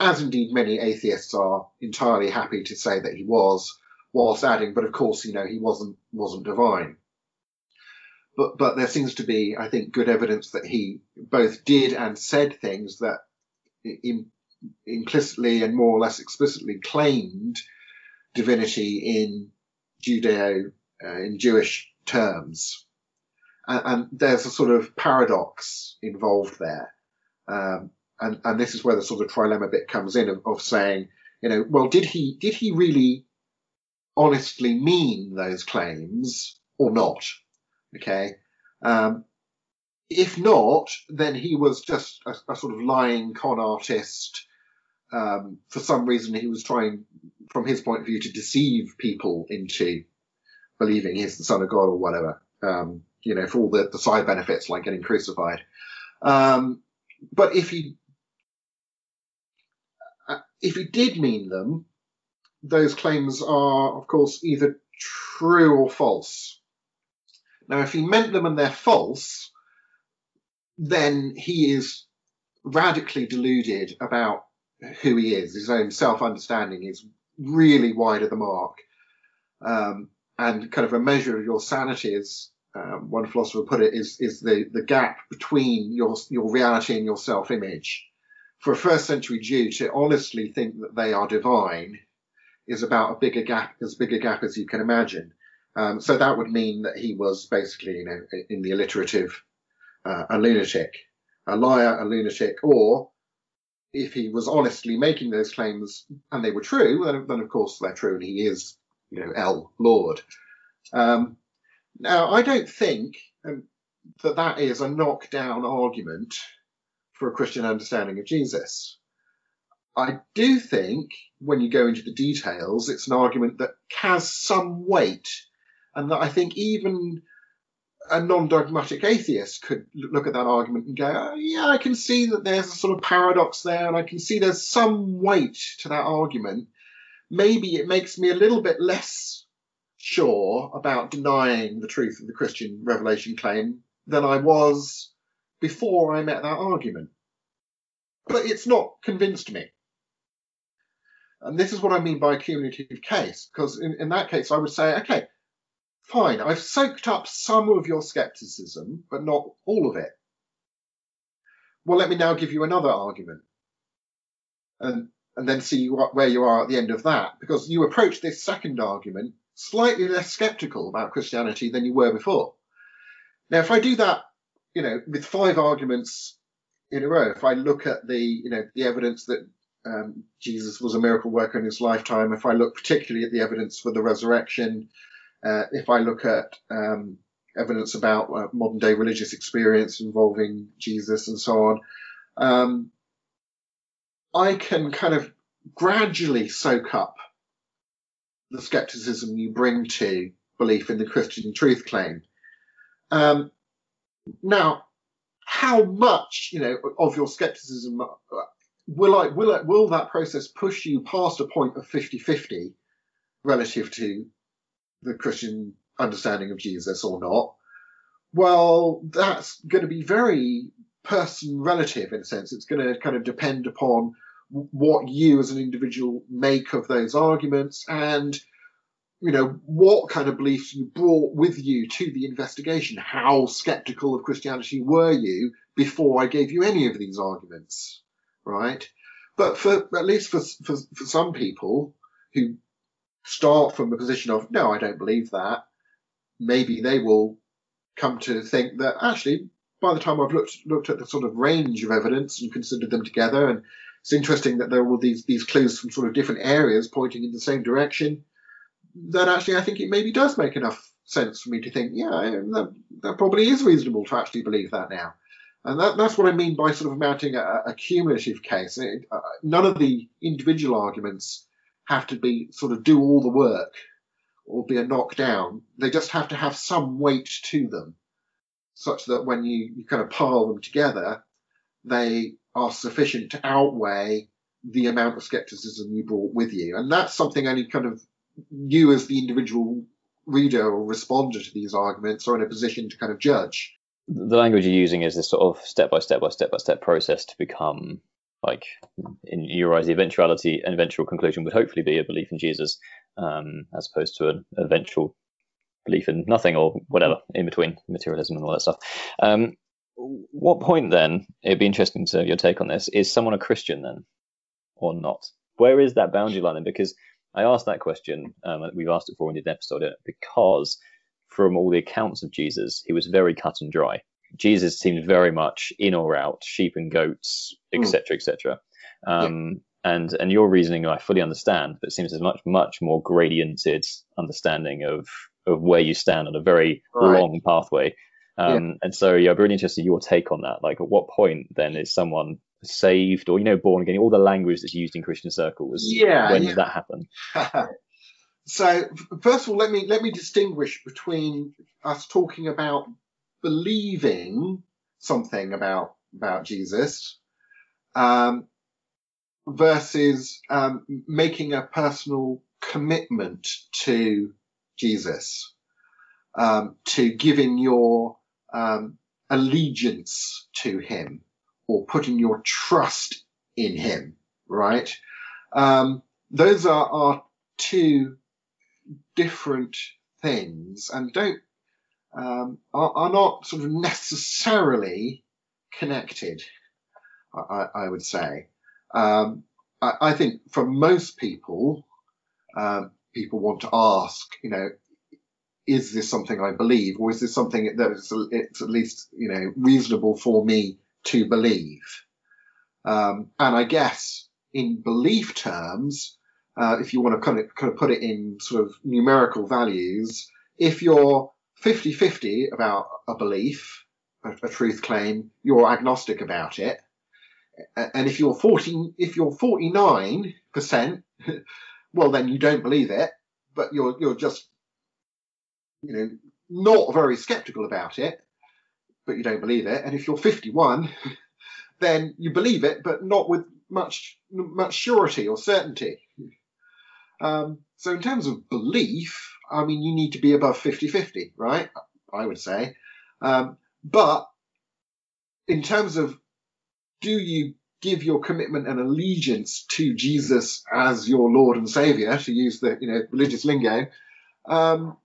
as indeed many atheists are entirely happy to say that he was, whilst adding, but of course, you know, he wasn't wasn't divine. But but there seems to be, I think, good evidence that he both did and said things that in, implicitly and more or less explicitly claimed divinity in Judeo uh, in Jewish terms and, and there's a sort of paradox involved there. Um, and, and this is where the sort of trilemma bit comes in of, of saying, you know, well, did he did he really honestly mean those claims or not? Okay. Um, if not, then he was just a, a sort of lying con artist. Um, for some reason, he was trying from his point of view, to deceive people into believing he's the son of God or whatever. Um, you know, for all the, the side benefits like getting crucified. Um, but if he uh, if he did mean them, those claims are, of course, either true or false. Now, if he meant them and they're false, then he is radically deluded about who he is. His own self understanding is really wide of the mark. Um, and kind of a measure of your sanity is, um, one philosopher put it, is, is the, the gap between your, your reality and your self image. For a first century Jew to honestly think that they are divine is about a bigger gap, as big a gap as you can imagine. Um, so that would mean that he was basically, you know, in the alliterative, uh, a lunatic, a liar, a lunatic, or if he was honestly making those claims and they were true, then, then of course they're true and he is, you know, El Lord. Um, now, I don't think um, that that is a knockdown argument for a Christian understanding of Jesus. I do think when you go into the details, it's an argument that has some weight, and that I think even a non-dogmatic atheist could look at that argument and go, oh, "Yeah, I can see that there's a sort of paradox there, and I can see there's some weight to that argument. Maybe it makes me a little bit less sure about denying the truth of the Christian revelation claim than I was before I met that argument." But it's not convinced me. And this is what I mean by cumulative case, because in, in that case, I would say, okay, fine, I've soaked up some of your skepticism, but not all of it. Well, let me now give you another argument. And, and then see what, where you are at the end of that, because you approach this second argument slightly less skeptical about Christianity than you were before. Now, if I do that, you know, with five arguments in a row, if I look at the, you know, the evidence that um, Jesus was a miracle worker in his lifetime, if I look particularly at the evidence for the resurrection, uh, if I look at um, evidence about uh, modern day religious experience involving Jesus and so on, um, I can kind of gradually soak up the skepticism you bring to belief in the Christian truth claim. Um, now, how much you know of your skepticism uh, will I will I, will that process push you past a point of 50-50 relative to the Christian understanding of Jesus or not? Well, that's going to be very person relative in a sense. It's going to kind of depend upon what you as an individual make of those arguments and you know what kind of beliefs you brought with you to the investigation how skeptical of christianity were you before i gave you any of these arguments right? But for at least for, for, for some people who start from the position of no, I don't believe that, maybe they will come to think that actually, by the time I've looked looked at the sort of range of evidence and considered them together, and it's interesting that there are all these these clues from sort of different areas pointing in the same direction. That actually, I think it maybe does make enough sense for me to think, yeah, that, that probably is reasonable to actually believe that now. And that, that's what I mean by sort of mounting a, a cumulative case. It, uh, none of the individual arguments have to be sort of do all the work or be a knockdown. They just have to have some weight to them, such that when you, you kind of pile them together, they are sufficient to outweigh the amount of skepticism you brought with you. And that's something only kind of you as the individual reader or responder to these arguments are in a position to kind of judge the language you're using is this sort of step by step by step by step process to become like in your eyes the eventuality and eventual conclusion would hopefully be a belief in jesus um, as opposed to an eventual belief in nothing or whatever in between materialism and all that stuff um, what point then it'd be interesting to have your take on this is someone a christian then or not where is that boundary line then because i asked that question um, we've asked it for in the episode because from all the accounts of Jesus, he was very cut and dry. Jesus seemed very much in or out, sheep and goats, etc., mm. etc. Um, yeah. And and your reasoning I fully understand, but it seems there's much much more gradiented understanding of of where you stand on a very right. long pathway. Um, yeah. And so, yeah, I'd be really interested in your take on that. Like, at what point then is someone saved or you know born again all the language that's used in christian circles Yeah, when yeah. did that happen so first of all, let me let me distinguish between us talking about believing something about about Jesus um, versus um, making a personal commitment to Jesus, um, to giving your um, allegiance to Him or putting your trust in Him. Right? Um, those are, are two different things and don't um, are, are not sort of necessarily connected. I, I would say. Um, I, I think for most people, um, people want to ask, you know, is this something I believe, or is this something that is it's at least you know reasonable for me to believe? Um, and I guess in belief terms, uh, if you want to kind of, kind of put it in sort of numerical values, if you're 50-50 about a belief, a, a truth claim, you're agnostic about it. And if you're 40, if you're 49%, well, then you don't believe it, but you're, you're just, you know, not very skeptical about it, but you don't believe it. And if you're 51, then you believe it, but not with much, much surety or certainty. Um, so in terms of belief, I mean, you need to be above 50-50, right? I would say. Um, but in terms of do you give your commitment and allegiance to Jesus as your Lord and Savior, to use the you know religious lingo, um,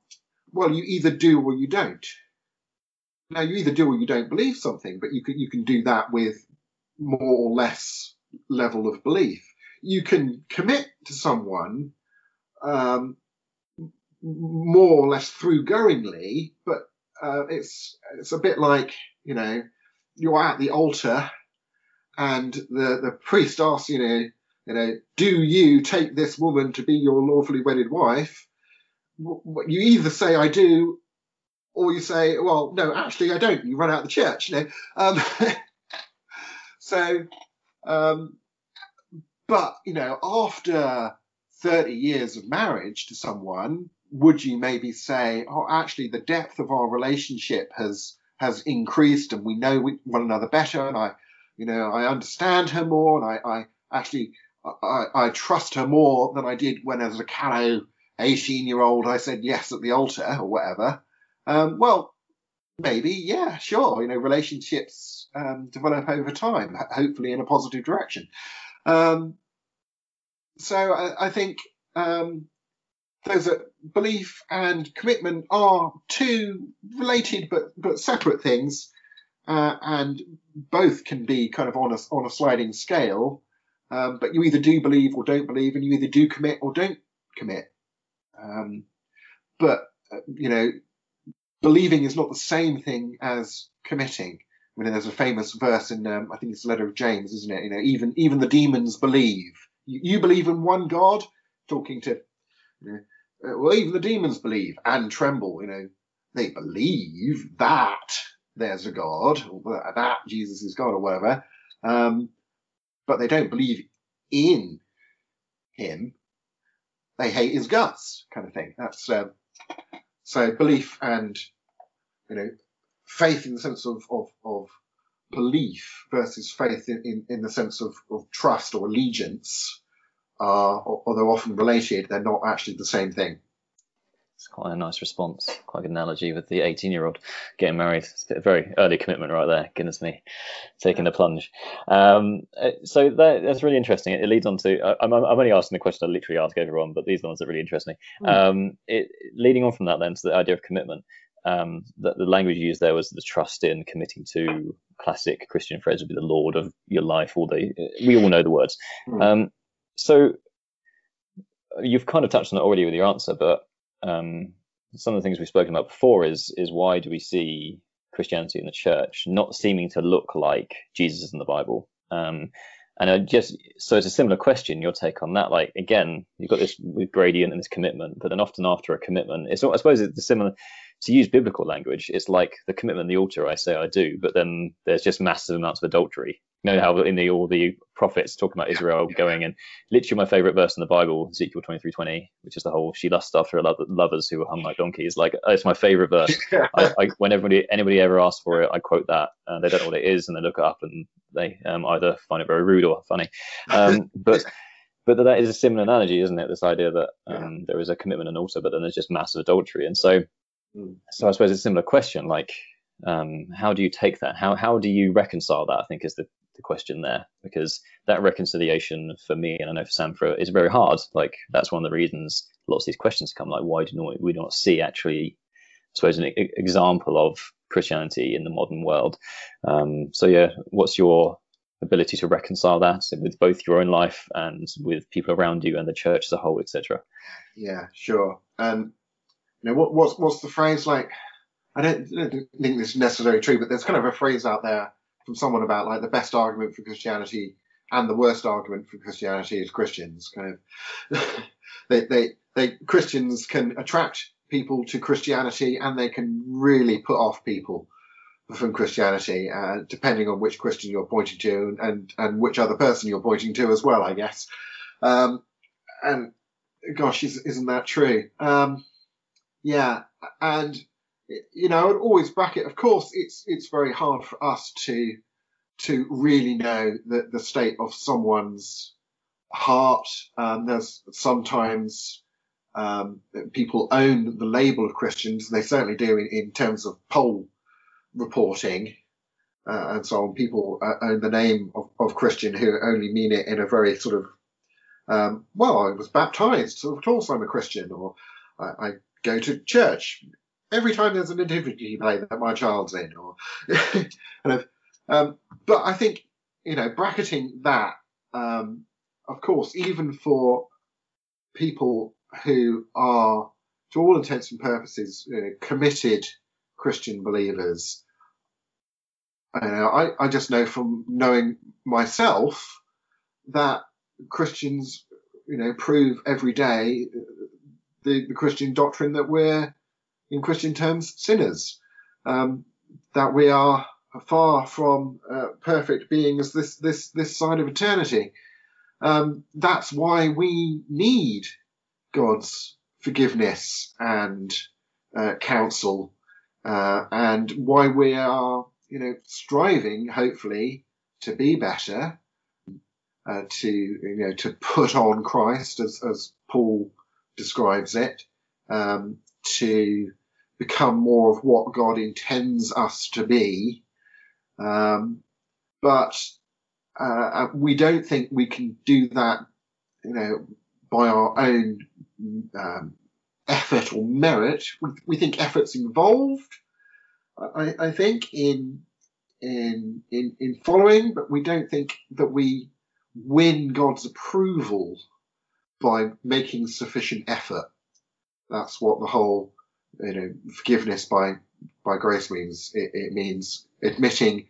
well, you either do or you don't. Now, you either do or you don't believe something, but you can you can do that with more or less level of belief. You can commit to someone um, more or less through-goingly, but uh, it's it's a bit like you know you're at the altar and the the priest asks you know you know do you take this woman to be your lawfully wedded wife? You either say I do, or you say well no actually I don't. You run out of the church. You know. Um, so, um, but you know after 30 years of marriage to someone, would you maybe say, oh, actually, the depth of our relationship has has increased, and we know one another better, and I, you know, I understand her more, and I, I actually I, I trust her more than I did when, as a callow 18 year old, I said yes at the altar or whatever. Um, well, maybe, yeah, sure. You know, relationships um, develop over time, hopefully in a positive direction. Um, so I, I think um, there's a belief and commitment are two related but but separate things, uh, and both can be kind of on a on a sliding scale. Um, but you either do believe or don't believe, and you either do commit or don't commit. Um, but uh, you know, believing is not the same thing as committing. I mean, there's a famous verse in um, I think it's the letter of James, isn't it? You know, even even the demons believe. You, you believe in one God, talking to you know, uh, well, even the demons believe and tremble. You know, they believe that there's a God, or that Jesus is God, or whatever, um, but they don't believe in Him. They hate His guts, kind of thing. That's um, so belief and you know faith in the sense of of, of belief versus faith in, in, in the sense of, of trust or allegiance are, although often related, they're not actually the same thing. It's quite a nice response. Quite a good analogy with the 18 year old getting married. It's a very early commitment right there. Goodness me, taking the plunge. Um, uh, so that, that's really interesting. It, leads on to. I'm, I'm only asking the question I literally ask everyone, but these are the ones that really interest me. Um, it, leading on from that, then, to the idea of commitment. Um, the, the language you used there was the trust in committing to classic Christian phrase would be the Lord of your life. All the we all know the words. Hmm. Um, so you've kind of touched on it already with your answer, but um, some of the things we've spoken about before is is why do we see Christianity in the church not seeming to look like Jesus in the Bible? Um, and I just so it's a similar question. Your take on that? Like again, you've got this gradient and this commitment, but then often after a commitment, it's not, I suppose it's similar. To use biblical language, it's like the commitment, the altar. I say I do, but then there's just massive amounts of adultery you know how in the all the prophets talking about Israel going and literally my favorite verse in the Bible, Ezekiel 23:20, which is the whole she lusts after her lovers who are hung like donkeys. Like it's my favorite verse. I, I, when anybody anybody ever asks for it, I quote that. Uh, they don't know what it is and they look it up and they um, either find it very rude or funny. Um, but but that is a similar analogy, isn't it? This idea that um, yeah. there is a commitment and also, but then there's just massive adultery. And so, mm. so I suppose it's a similar question. Like, um, how do you take that? How how do you reconcile that? I think is the, the question there because that reconciliation for me and I know for Sam for is very hard. Like that's one of the reasons lots of these questions come. Like why do not we not see actually, I suppose, an example of Christianity in the modern world? Um, so yeah, what's your ability to reconcile that with both your own life and with people around you and the church as a whole, etc. Yeah, sure. And you know what, what's what's the phrase like? I don't, I don't think this is necessarily true, but there's kind of a phrase out there from someone about like the best argument for Christianity and the worst argument for Christianity is Christians. Kind of, they, they, they Christians can attract people to Christianity and they can really put off people from Christianity, uh, depending on which Christian you're pointing to and, and which other person you're pointing to as well, I guess. Um, and gosh, isn't that true? Um, yeah, and you know, would always bracket. Of course, it's it's very hard for us to to really know the the state of someone's heart. Um, there's sometimes um, people own the label of Christians. They certainly do in, in terms of poll reporting uh, and so on. People uh, own the name of, of, Christian who only mean it in a very sort of, um, well, I was baptized, so of course I'm a Christian, or I, I go to church every time there's an nativity play that my child's in, or kind of. Um, but I think you know, bracketing that, um, of course, even for people who are, to all intents and purposes, you know, committed Christian believers. I, know, I, I just know from knowing myself that Christians, you know, prove every day the, the Christian doctrine that we're, in Christian terms, sinners. Um, that we are far from uh, perfect beings this this this side of eternity. Um, that's why we need God's forgiveness and uh, counsel uh, and why we are, you know, striving, hopefully, to be better, uh, to you know, to put on Christ as as Paul describes it, um, to become more of what God intends us to be. Um, but uh, we don't think we can do that, you know, by our own um, effort or merit. We, we think effort's involved. I, I think in in in in following, but we don't think that we win God's approval by making sufficient effort. That's what the whole you know forgiveness by by grace means. It, it means admitting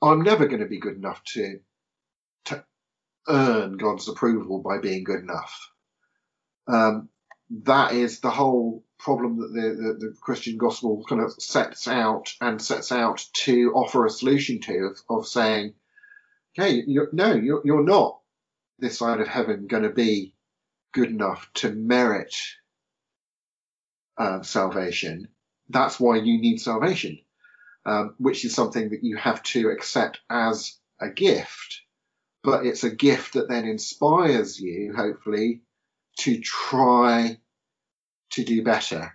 I'm never going to be good enough to to earn God's approval by being good enough. Um, that is the whole problem that the, the, the, Christian gospel kind of sets out and sets out to offer a solution to of, of saying, okay, you're, no, you're, you're not this side of heaven going to be good enough to merit uh, salvation. That's why you need salvation, um, which is something that you have to accept as a gift. But it's a gift that then inspires you, hopefully, to try to do better.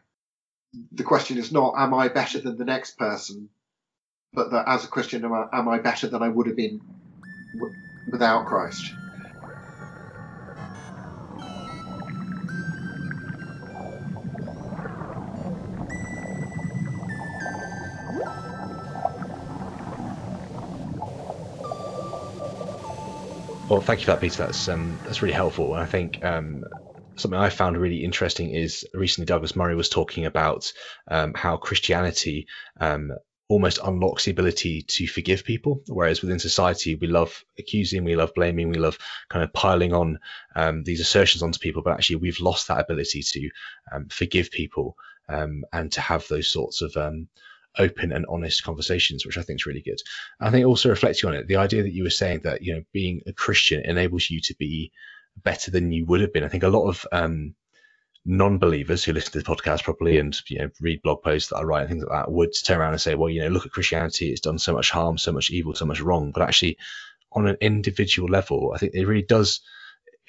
The question is not, am I better than the next person? But that as a Christian, am I, am I better than I would have been w- without Christ? Well, thank you for that, Peter. That's um, that's really helpful. And I think um, something I found really interesting is recently Douglas Murray was talking about um, how Christianity um, almost unlocks the ability to forgive people, whereas within society we love accusing, we love blaming, we love kind of piling on um, these assertions onto people, but actually we've lost that ability to um, forgive people um, and to have those sorts of um, open and honest conversations, which I think is really good. I think also reflecting on it, the idea that you were saying that you know being a Christian enables you to be better than you would have been. I think a lot of um, non-believers who listen to the podcast properly and you know read blog posts that I write and things like that would turn around and say, well, you know, look at Christianity; it's done so much harm, so much evil, so much wrong. But actually, on an individual level, I think it really does.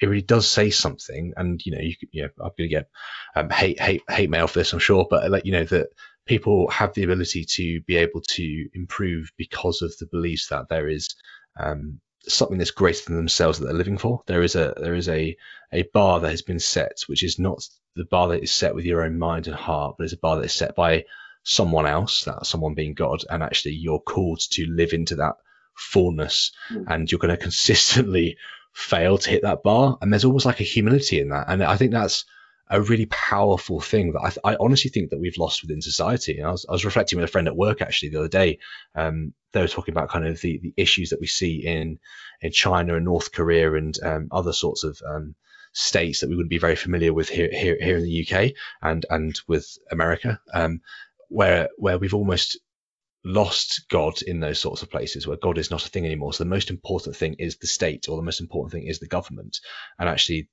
It really does say something, and you know, you, you know, I'm to get um, hate, hate, hate mail for this, I'm sure, but like you know that people have the ability to be able to improve because of the beliefs that there is um, something that's greater than themselves that they're living for. There is a there is a a bar that has been set, which is not the bar that is set with your own mind and heart, but it's a bar that is set by someone else, that someone being God, and actually you're called to live into that fullness, mm. and you're going to consistently fail to hit that bar. And there's almost like a humility in that, and I think that's a really powerful thing that I, I, honestly think that we've lost within society. And I was, I was reflecting with a friend at work actually the other day. Um, they were talking about kind of the, the issues that we see in in China and North Korea and um, other sorts of um, states that we wouldn't be very familiar with here here, here in the UK and and with America, um, where where we've almost lost God in those sorts of places where God is not a thing anymore. So the most important thing is the state, or the most important thing is the government, and actually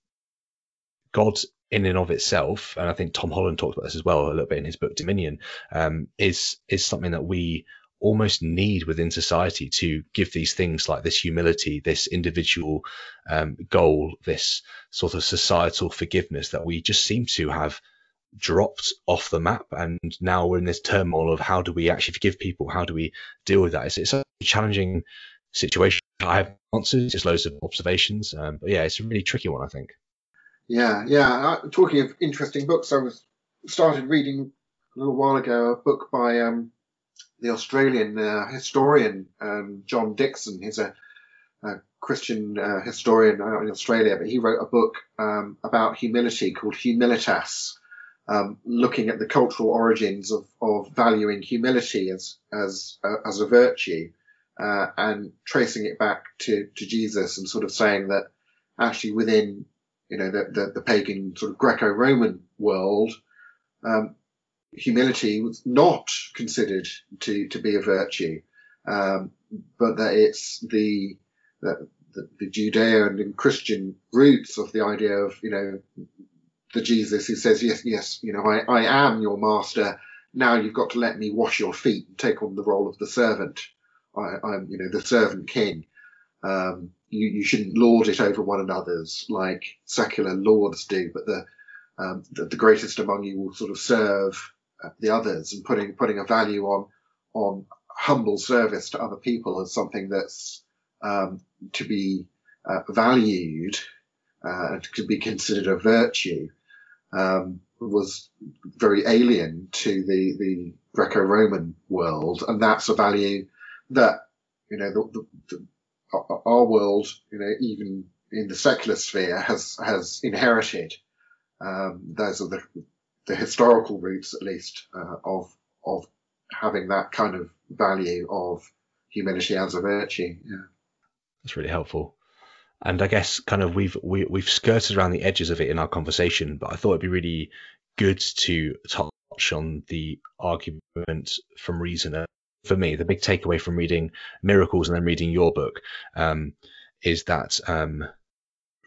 God in and of itself, and I think Tom Holland talked about this as well a little bit in his book Dominion, um, is is something that we almost need within society to give these things like this humility, this individual um, goal, this sort of societal forgiveness that we just seem to have dropped off the map. And now we're in this turmoil of how do we actually forgive people? How do we deal with that? It's, it's a challenging situation. I have answers, just loads of observations. Um, but yeah, it's a really tricky one, I think. Yeah, yeah. talking of interesting books, I was started reading a little while ago a book by um, the Australian uh, historian um, John Dickson. He's a, a Christian uh, historian in Australia, but he wrote a book um, about humility called Humilitas, um, looking at the cultural origins of, of valuing humility as as uh, as a virtue, uh, and tracing it back to to Jesus, and sort of saying that actually within you know the the, the pagan sort of Greco-Roman world, um, humility was not considered to, to be a virtue, um, but that it's the, the, the Judeo and Christian roots of the idea of, you know, the Jesus who says, yes, yes, you know, I, I am your master. Now you've got to let me wash your feet and take on the role of the servant. I, am you know, the servant king. Um, you, you shouldn't lord it over one another's like secular lords do, but the, um, the, the, greatest among you will sort of serve the others and putting putting a value on on humble service to other people as something that's um, to be uh, valued uh, and to be considered a virtue um, was very alien to the the Greco-Roman world, and that's a value that you know the, the, our world, you know, even in the secular sphere, has has inherited. Um, those are the the historical roots, at least, uh, of of having that kind of value of humility as a virtue. Yeah, that's really helpful. And I guess kind of we've we, have we have skirted around the edges of it in our conversation, but I thought it'd be really good to touch on the argument from reason. For me, the big takeaway from reading Miracles and then reading your book um, is that um,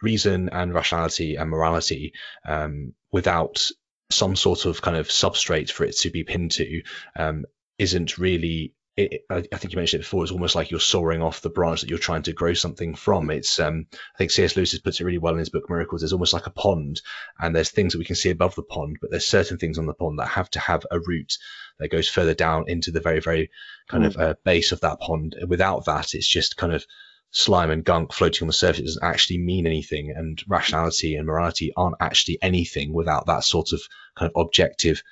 reason and rationality and morality um, without some sort of kind of substrate for it to be pinned to um, isn't really it, I think you mentioned it before. It's almost like you're sawing off the branch that you're trying to grow something from. It's, um, I think C.S. Lewis puts it really well in his book Miracles. There's almost like a pond, and there's things that we can see above the pond, but there's certain things on the pond that have to have a root that goes further down into the very, very kind mm. of uh, base of that pond. Without that, it's just kind of slime and gunk floating on the surface it doesn't actually mean anything, and rationality and morality aren't actually anything without that sort of kind of objective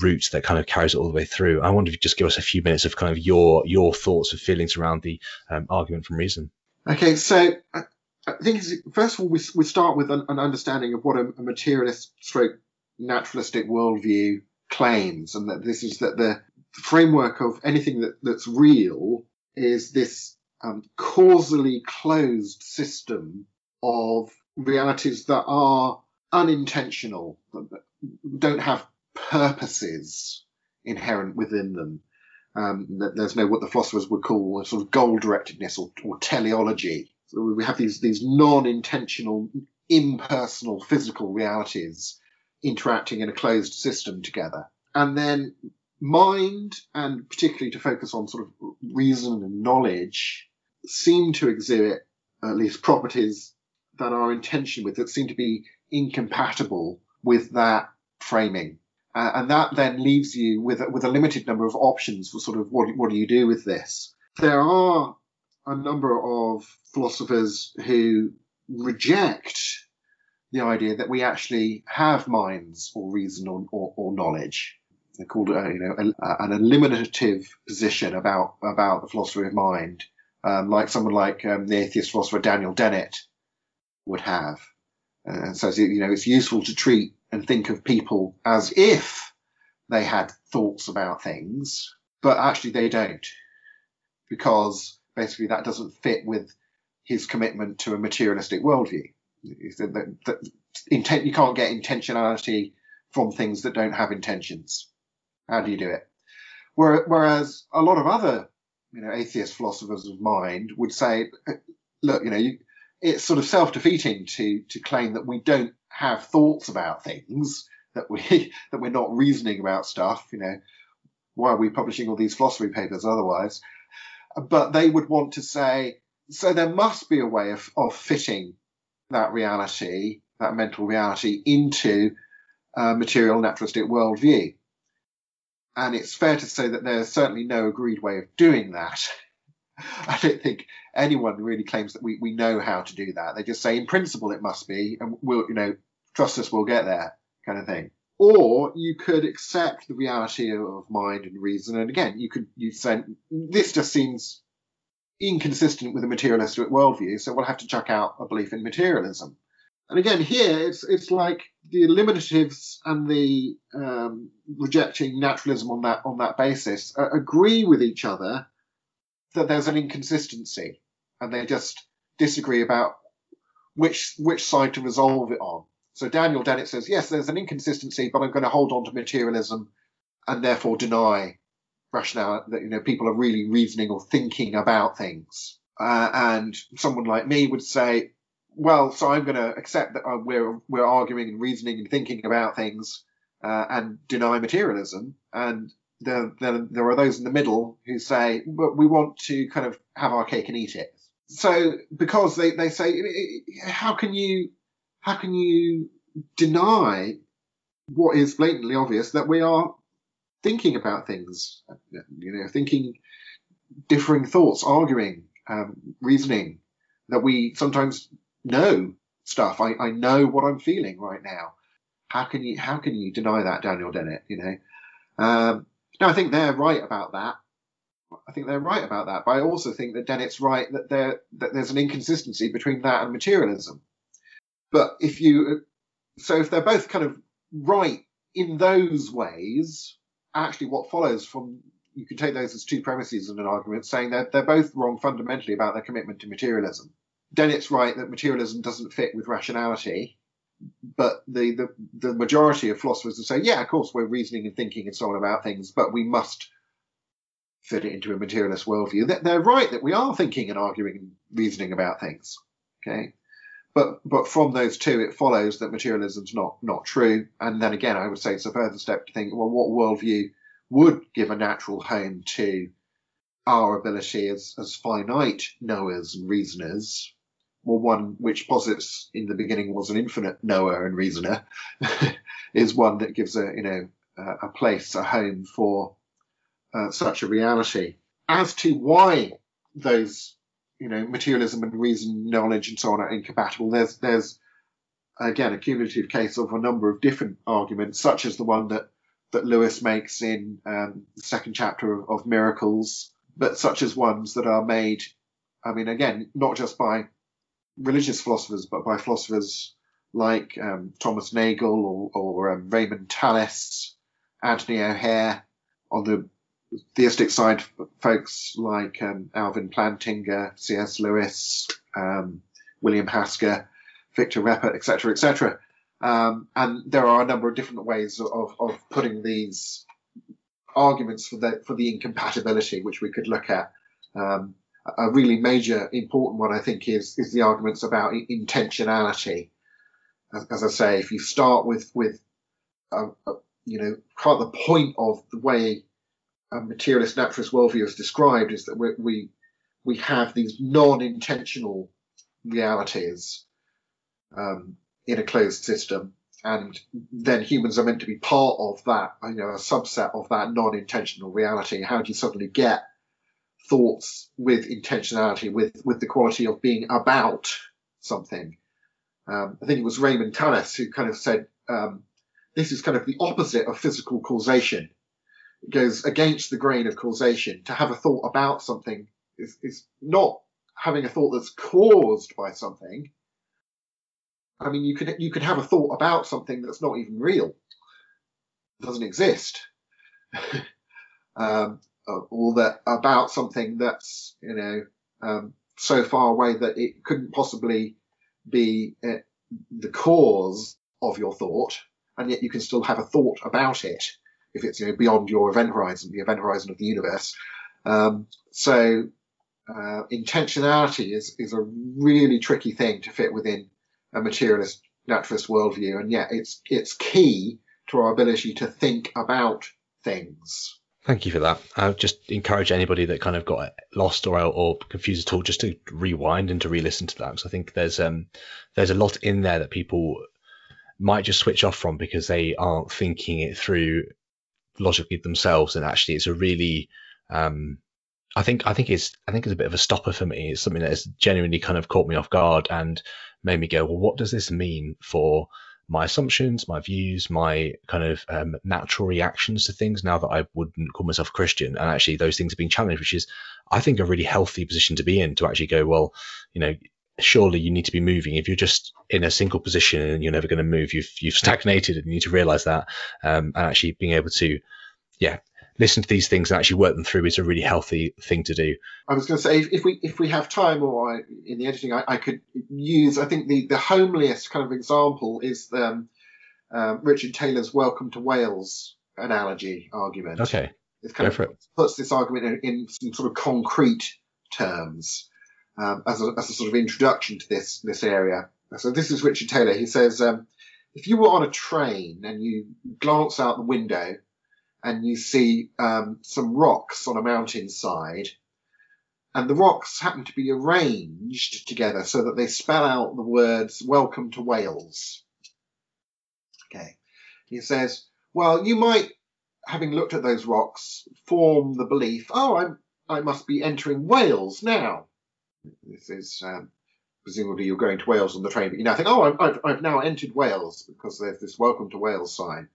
root that kind of carries it all the way through. I wonder if you just give us a few minutes of kind of your your thoughts and feelings around the um, argument from reason. Okay, so I, I think first of all we, we start with an, an understanding of what a, a materialist stroke naturalistic worldview claims, and that this is that the framework of anything that, that's real is this um, causally closed system of realities that are unintentional, don't have purposes inherent within them. Um, there's no what the philosophers would call sort of goal directedness or, or teleology. So we have these these non-intentional, impersonal, physical realities interacting in a closed system together, and then mind, and particularly to focus on sort of reason and knowledge, seem to exhibit at least properties that are in tension with, that seem to be incompatible with that framing. Uh, and that then leaves you with, with a limited number of options for sort of what, what do you do with this. There are a number of philosophers who reject the idea that we actually have minds or reason or, or, or knowledge. They're called, uh, you know, a, an eliminative position about about the philosophy of mind, um, like someone like um, the atheist philosopher Daniel Dennett would have, and says you know it's useful to treat and think of people as if they had thoughts about things, but actually they don't, because basically that doesn't fit with his commitment to a materialistic worldview. You can't get intentionality from things that don't have intentions. How do you do it? Whereas a lot of other, you know, atheist philosophers of mind would say, uh, look, you know, you, it's sort of self-defeating to to claim that we don't have thoughts about things, that we that we're not reasoning about stuff. You know, why are we publishing all these philosophy papers otherwise? But they would want to say, so there must be a way of, of fitting that reality, that mental reality, into a material naturalistic worldview. And it's fair to say that there's certainly no agreed way of doing that. I don't think anyone really claims that we, we know how to do that. They just say in principle it must be, and we'll you know trust us, we'll get there, kind of thing. Or you could accept the reality of mind and reason, and again, you could you say this just seems inconsistent with a materialistic worldview, so we'll have to chuck out a belief in materialism. And again, here it's it's like the eliminatives and the um, rejecting naturalism on that on that basis uh, agree with each other that there's an inconsistency, and they just disagree about which which side to resolve it on. So Daniel Dennett says, yes, there's an inconsistency, but I'm going to hold on to materialism and therefore deny rationality that you know people are really reasoning or thinking about things. Uh, and someone like me would say, well, so I'm going to accept that uh, we're we're arguing and reasoning and thinking about things uh, and deny materialism. And there, there there are those in the middle who say, but we want to kind of have our cake and eat it. So because they, they say, how can you how can you deny what is blatantly obvious that we are thinking about things, you know, thinking differing thoughts, arguing, um, reasoning, that we sometimes know stuff. I, I know what I'm feeling right now. How can you how can you deny that, Daniel Dennett? You know. Um, now I think they're right about that. I think they're right about that, but I also think that Dennett's right that there that there's an inconsistency between that and materialism. But if you so if they're both kind of right in those ways, actually what follows from you can take those as two premises in an argument, saying that they're both wrong fundamentally about their commitment to materialism. Dennett's right that materialism doesn't fit with rationality, but the, the, the majority of philosophers will say, yeah, of course, we're reasoning and thinking and so on about things, but we must fit it into a materialist worldview. They're right that we are thinking and arguing and reasoning about things. Okay. But but from those two, it follows that materialism's not not true. And then again, I would say it's a further step to think, well, what worldview would give a natural home to our ability as, as finite knowers and reasoners well, one which posits in the beginning was an infinite knower and reasoner, is one that gives a you know a place, a home for uh, such a reality. As to why those you know materialism and reason, knowledge, and so on are incompatible, there's there's again a cumulative case of a number of different arguments, such as the one that that Lewis makes in um, the second chapter of, of Miracles, but such as ones that are made. I mean, again, not just by religious philosophers, but by philosophers like um, Thomas Nagel or, or um, Raymond Tallis, Anthony O'Hear. On the theistic side, folks like um, Alvin Plantinga, C.S. Lewis, um, William Hasker, Victor Reppert, etc., etc. Um, and there are a number of different ways of, of putting these arguments for the for the incompatibility, which we could look at. Um, a really major important one, I think, is is the arguments about intentionality. As, as I say, if you start with with uh, you know, quite the point of the way a materialist naturalist worldview is described is that we we, we have these non-intentional realities um, in a closed system, and then humans are meant to be part of that, you know, a subset of that non-intentional reality. How do you suddenly get thoughts with intentionality, with with the quality of being about something? Um, I think it was Raymond Tallis who kind of said um, this is kind of the opposite of physical causation. It goes against the grain of causation. To have a thought about something is, is not having a thought that's caused by something. I mean, you could you could have a thought about something that's not even real, doesn't exist, um, or that about something that's you know um, so far away that it couldn't possibly be uh, the cause of your thought and yet you can still have a thought about it if it's you know, beyond your event horizon, the event horizon of the universe. Um, so uh, intentionality is is a really tricky thing to fit within a materialist naturalist worldview, and yet it's it's key to our ability to think about things. Thank you for that. I would just encourage anybody that kind of got lost or or confused at all just to rewind and to re-listen to that because I think there's um there's a lot in there that people might just switch off from because they aren't thinking it through logically themselves. And actually, it's a really, um, I think, I think it's, I think it's a bit of a stopper for me. It's something that has genuinely kind of caught me off guard and made me go, well, what does this mean for my assumptions, my views, my kind of um, natural reactions to things now that I wouldn't call myself a Christian. And actually, those things are being challenged, which is, I think, a really healthy position to be in to actually go, well, you know, surely you need to be moving. If you're just in a single position and you're never going to move, you've you've stagnated, and you need to realize that. Um, and actually being able to, yeah, listen to these things and actually work them through is a really healthy thing to do. I was going to say if, we if we have time or I, in the editing, I, I, could use. I think the the homeliest kind of example is um, um, Richard Taylor's "Welcome to Wales" analogy argument. Okay. It kind Go of puts this argument in, in some sort of concrete terms um, as, a, as, a, sort of introduction to this this area. So this is Richard Taylor. He says, um, if you were on a train and you glance out the window and you see um, some rocks on a mountainside, and the rocks happen to be arranged together so that they spell out the words "Welcome to Wales." Okay, he says, well, you might, having looked at those rocks, form the belief, oh, I'm I must be entering Wales now. This is um, presumably you're going to Wales on the train, but you now think, oh, I've, I've now entered Wales because there's this welcome to Wales sign.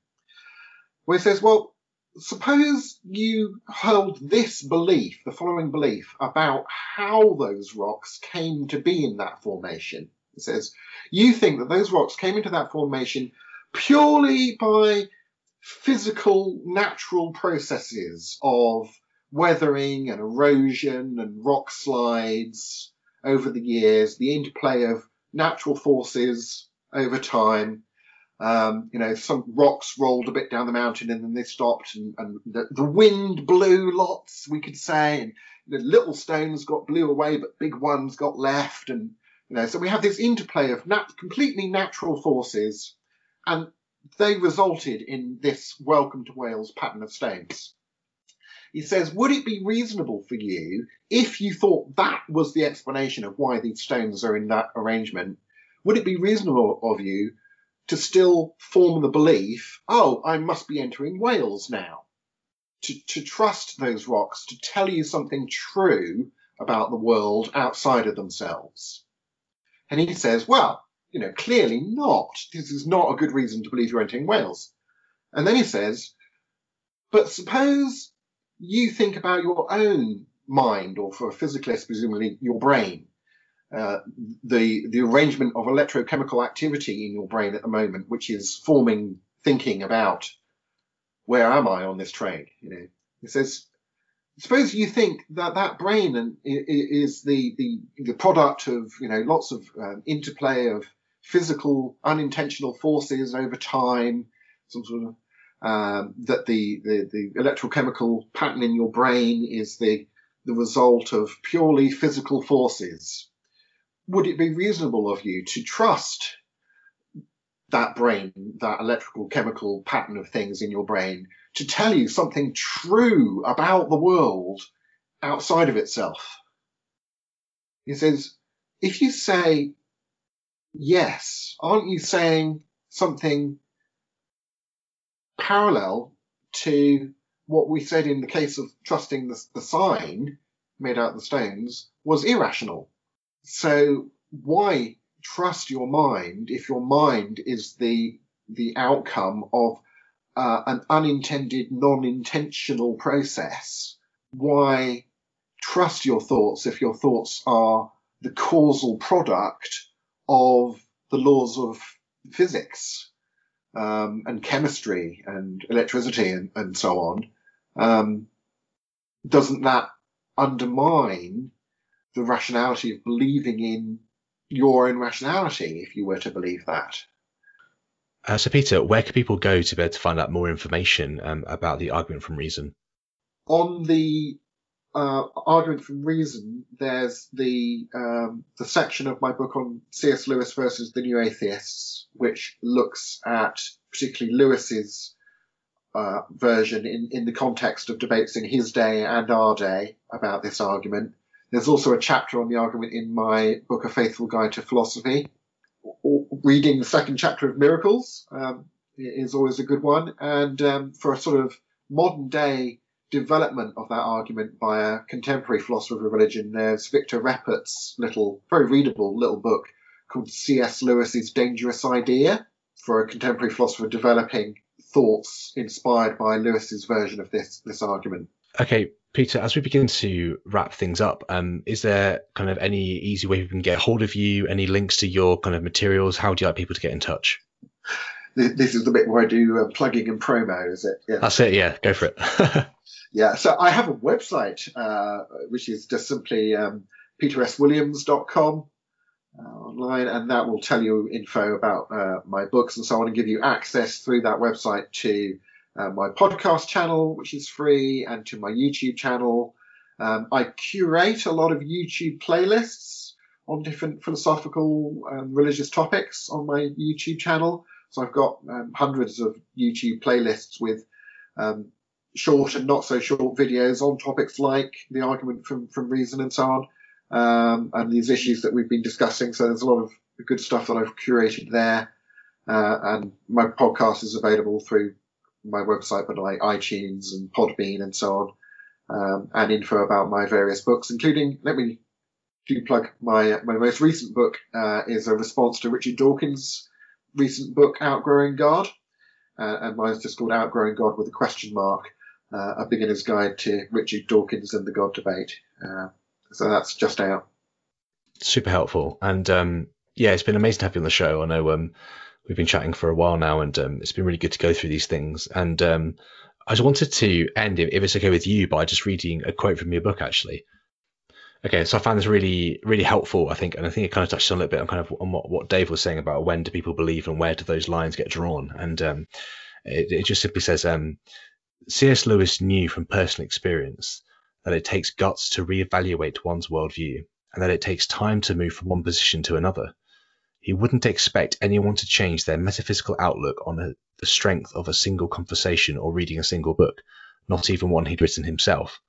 Where it says, well, suppose you hold this belief, the following belief, about how those rocks came to be in that formation. It says, you think that those rocks came into that formation purely by physical, natural processes of weathering and erosion and rock slides over the years, the interplay of natural forces over time. Um, you know, some rocks rolled a bit down the mountain and then they stopped, and, and the, the, wind blew lots, we could say, and the little stones got blew away, but big ones got left, and you know, so we have this interplay of nat- completely natural forces, and they resulted in this welcome to Wales pattern of stones. He says, Would it be reasonable for you, if you thought that was the explanation of why these stones are in that arrangement, would it be reasonable of you to still form the belief, oh, I must be entering Wales now? To, to trust those rocks to tell you something true about the world outside of themselves. And he says, well, you know, clearly not. This is not a good reason to believe you're entering Wales. And then he says, but suppose you think about your own mind, or for a physicalist, presumably your brain. Uh, the the arrangement of electrochemical activity in your brain at the moment, which is forming thinking about where am I on this train? You know, it says, suppose you think that that brain and is the the the product of you know lots of um, interplay of physical unintentional forces over time, some sort of um, that the, the, the electrochemical pattern in your brain is the, the result of purely physical forces, would it be reasonable of you to trust that brain, that electrical chemical pattern of things in your brain, to tell you something true about the world outside of itself? He says, if you say yes, aren't you saying something parallel to what we said in the case of trusting the, the sign made out of the stones was irrational. So why trust your mind if your mind is the the outcome of uh, an unintended, non-intentional process? Why trust your thoughts if your thoughts are the causal product of the laws of physics? um, and chemistry and electricity and, and so on, um, doesn't that undermine the rationality of believing in your own rationality if you were to believe that? Uh, so, Peter, where can people go to be able to find out more information um, about the argument from reason? On the uh, argument from reason, there's the um, the section of my book on C.S. Lewis versus the New Atheists, which looks at particularly Lewis's uh, version in, in the context of debates in his day and our day about this argument. There's also a chapter on the argument in my book, A Faithful Guide to Philosophy. Reading the second chapter of Miracles um, is always a good one. And um, for a sort of modern day development of that argument by a contemporary philosopher of religion, there's Victor Reppert's little, very readable little book called C.S. Lewis's Dangerous Idea for a contemporary philosopher developing thoughts inspired by Lewis's version of this this argument. Okay, Peter, as we begin to wrap things up, um, is there kind of any easy way we can get hold of you? Any links to your kind of materials? How do you like people to get in touch? This is the bit where I do uh, plugging and promo, is it? Yeah. That's it. Yeah, go for it. yeah, so I have a website uh, which is just simply um, peterswilliams.com uh, online, and that will tell you info about uh, my books and so on, and give you access through that website to uh, my podcast channel, which is free, and to my YouTube channel. Um, I curate a lot of YouTube playlists on different philosophical and religious topics on my YouTube channel. So I've got um, hundreds of YouTube playlists with um, short and not so short videos on topics like the argument from, from reason and so on, um, and these issues that we've been discussing. So there's a lot of good stuff that I've curated there. Uh, and my podcast is available through my website, but like iTunes and Podbean and so on, um, and info about my various books, including, let me do plug my, my most recent book, uh, is a response to Richard Dawkins' recent book, Outgrowing God. Uh, and mine's just called Outgrowing God with a question mark, uh, a beginner's guide to Richard Dawkins and the God debate. Uh, so that's just out. Super helpful. And um, yeah, it's been amazing to have you on the show. I know um, we've been chatting for a while now, and um, it's been really good to go through these things. And um, I just wanted to end, if it's okay with you, by just reading a quote from your book, actually. Okay, so I found this really, really helpful, I think, and I think it kind of touches on a little bit on kind of on what, what Dave was saying about when do people believe and where do those lines get drawn. And um, it, it, just simply says, um, C.S. Lewis knew from personal experience that it takes guts to reevaluate one's worldview, and that it takes time to move from one position to another. He wouldn't expect anyone to change their metaphysical outlook on a, the strength of a single conversation or reading a single book, not even one he'd written himself.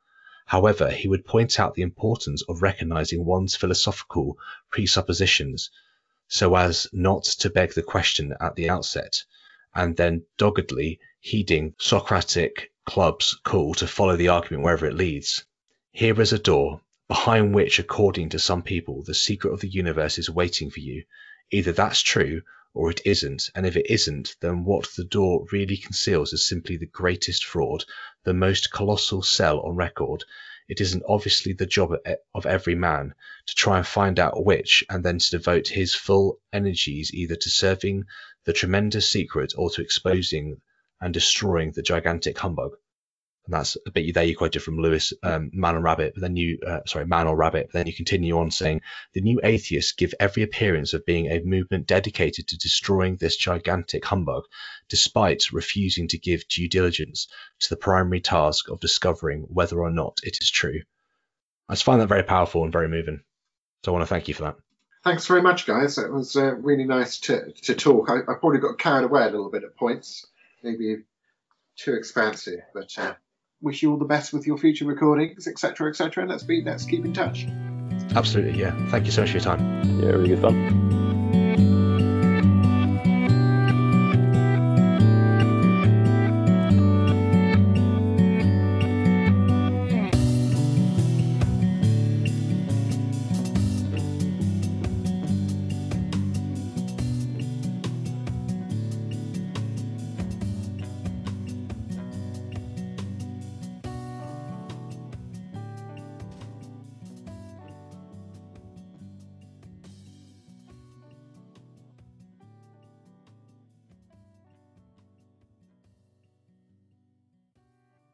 However, he would point out the importance of recognizing one's philosophical presuppositions so as not to beg the question at the outset, and then doggedly heeding Socratic club's call to follow the argument wherever it leads. Here is a door, behind which, according to some people, the secret of the universe is waiting for you. Either that's true, or it isn't, and if it isn't, then what the door really conceals is simply the greatest fraud, the most colossal sell on record. It isn't obviously the job of every man to try and find out which, and then to devote his full energies either to serving the tremendous secret or to exposing and destroying the gigantic humbug. And that's a bit there you quoted from Lewis, um, Man or Rabbit, but then you, uh, sorry, Man or Rabbit, but then you continue on saying, the new atheists give every appearance of being a movement dedicated to destroying this gigantic humbug, despite refusing to give due diligence to the primary task of discovering whether or not it is true. I just find that very powerful and very moving. So I want to thank you for that. Thanks very much, guys. It was uh, really nice to, to talk. I, I probably got carried away a little bit at points, maybe too expansive, but uh, wish you all the best with your future recordings, etc., etc. And let's be let's keep in touch. Absolutely, yeah. Thank you so much for your time. Yeah, really good fun.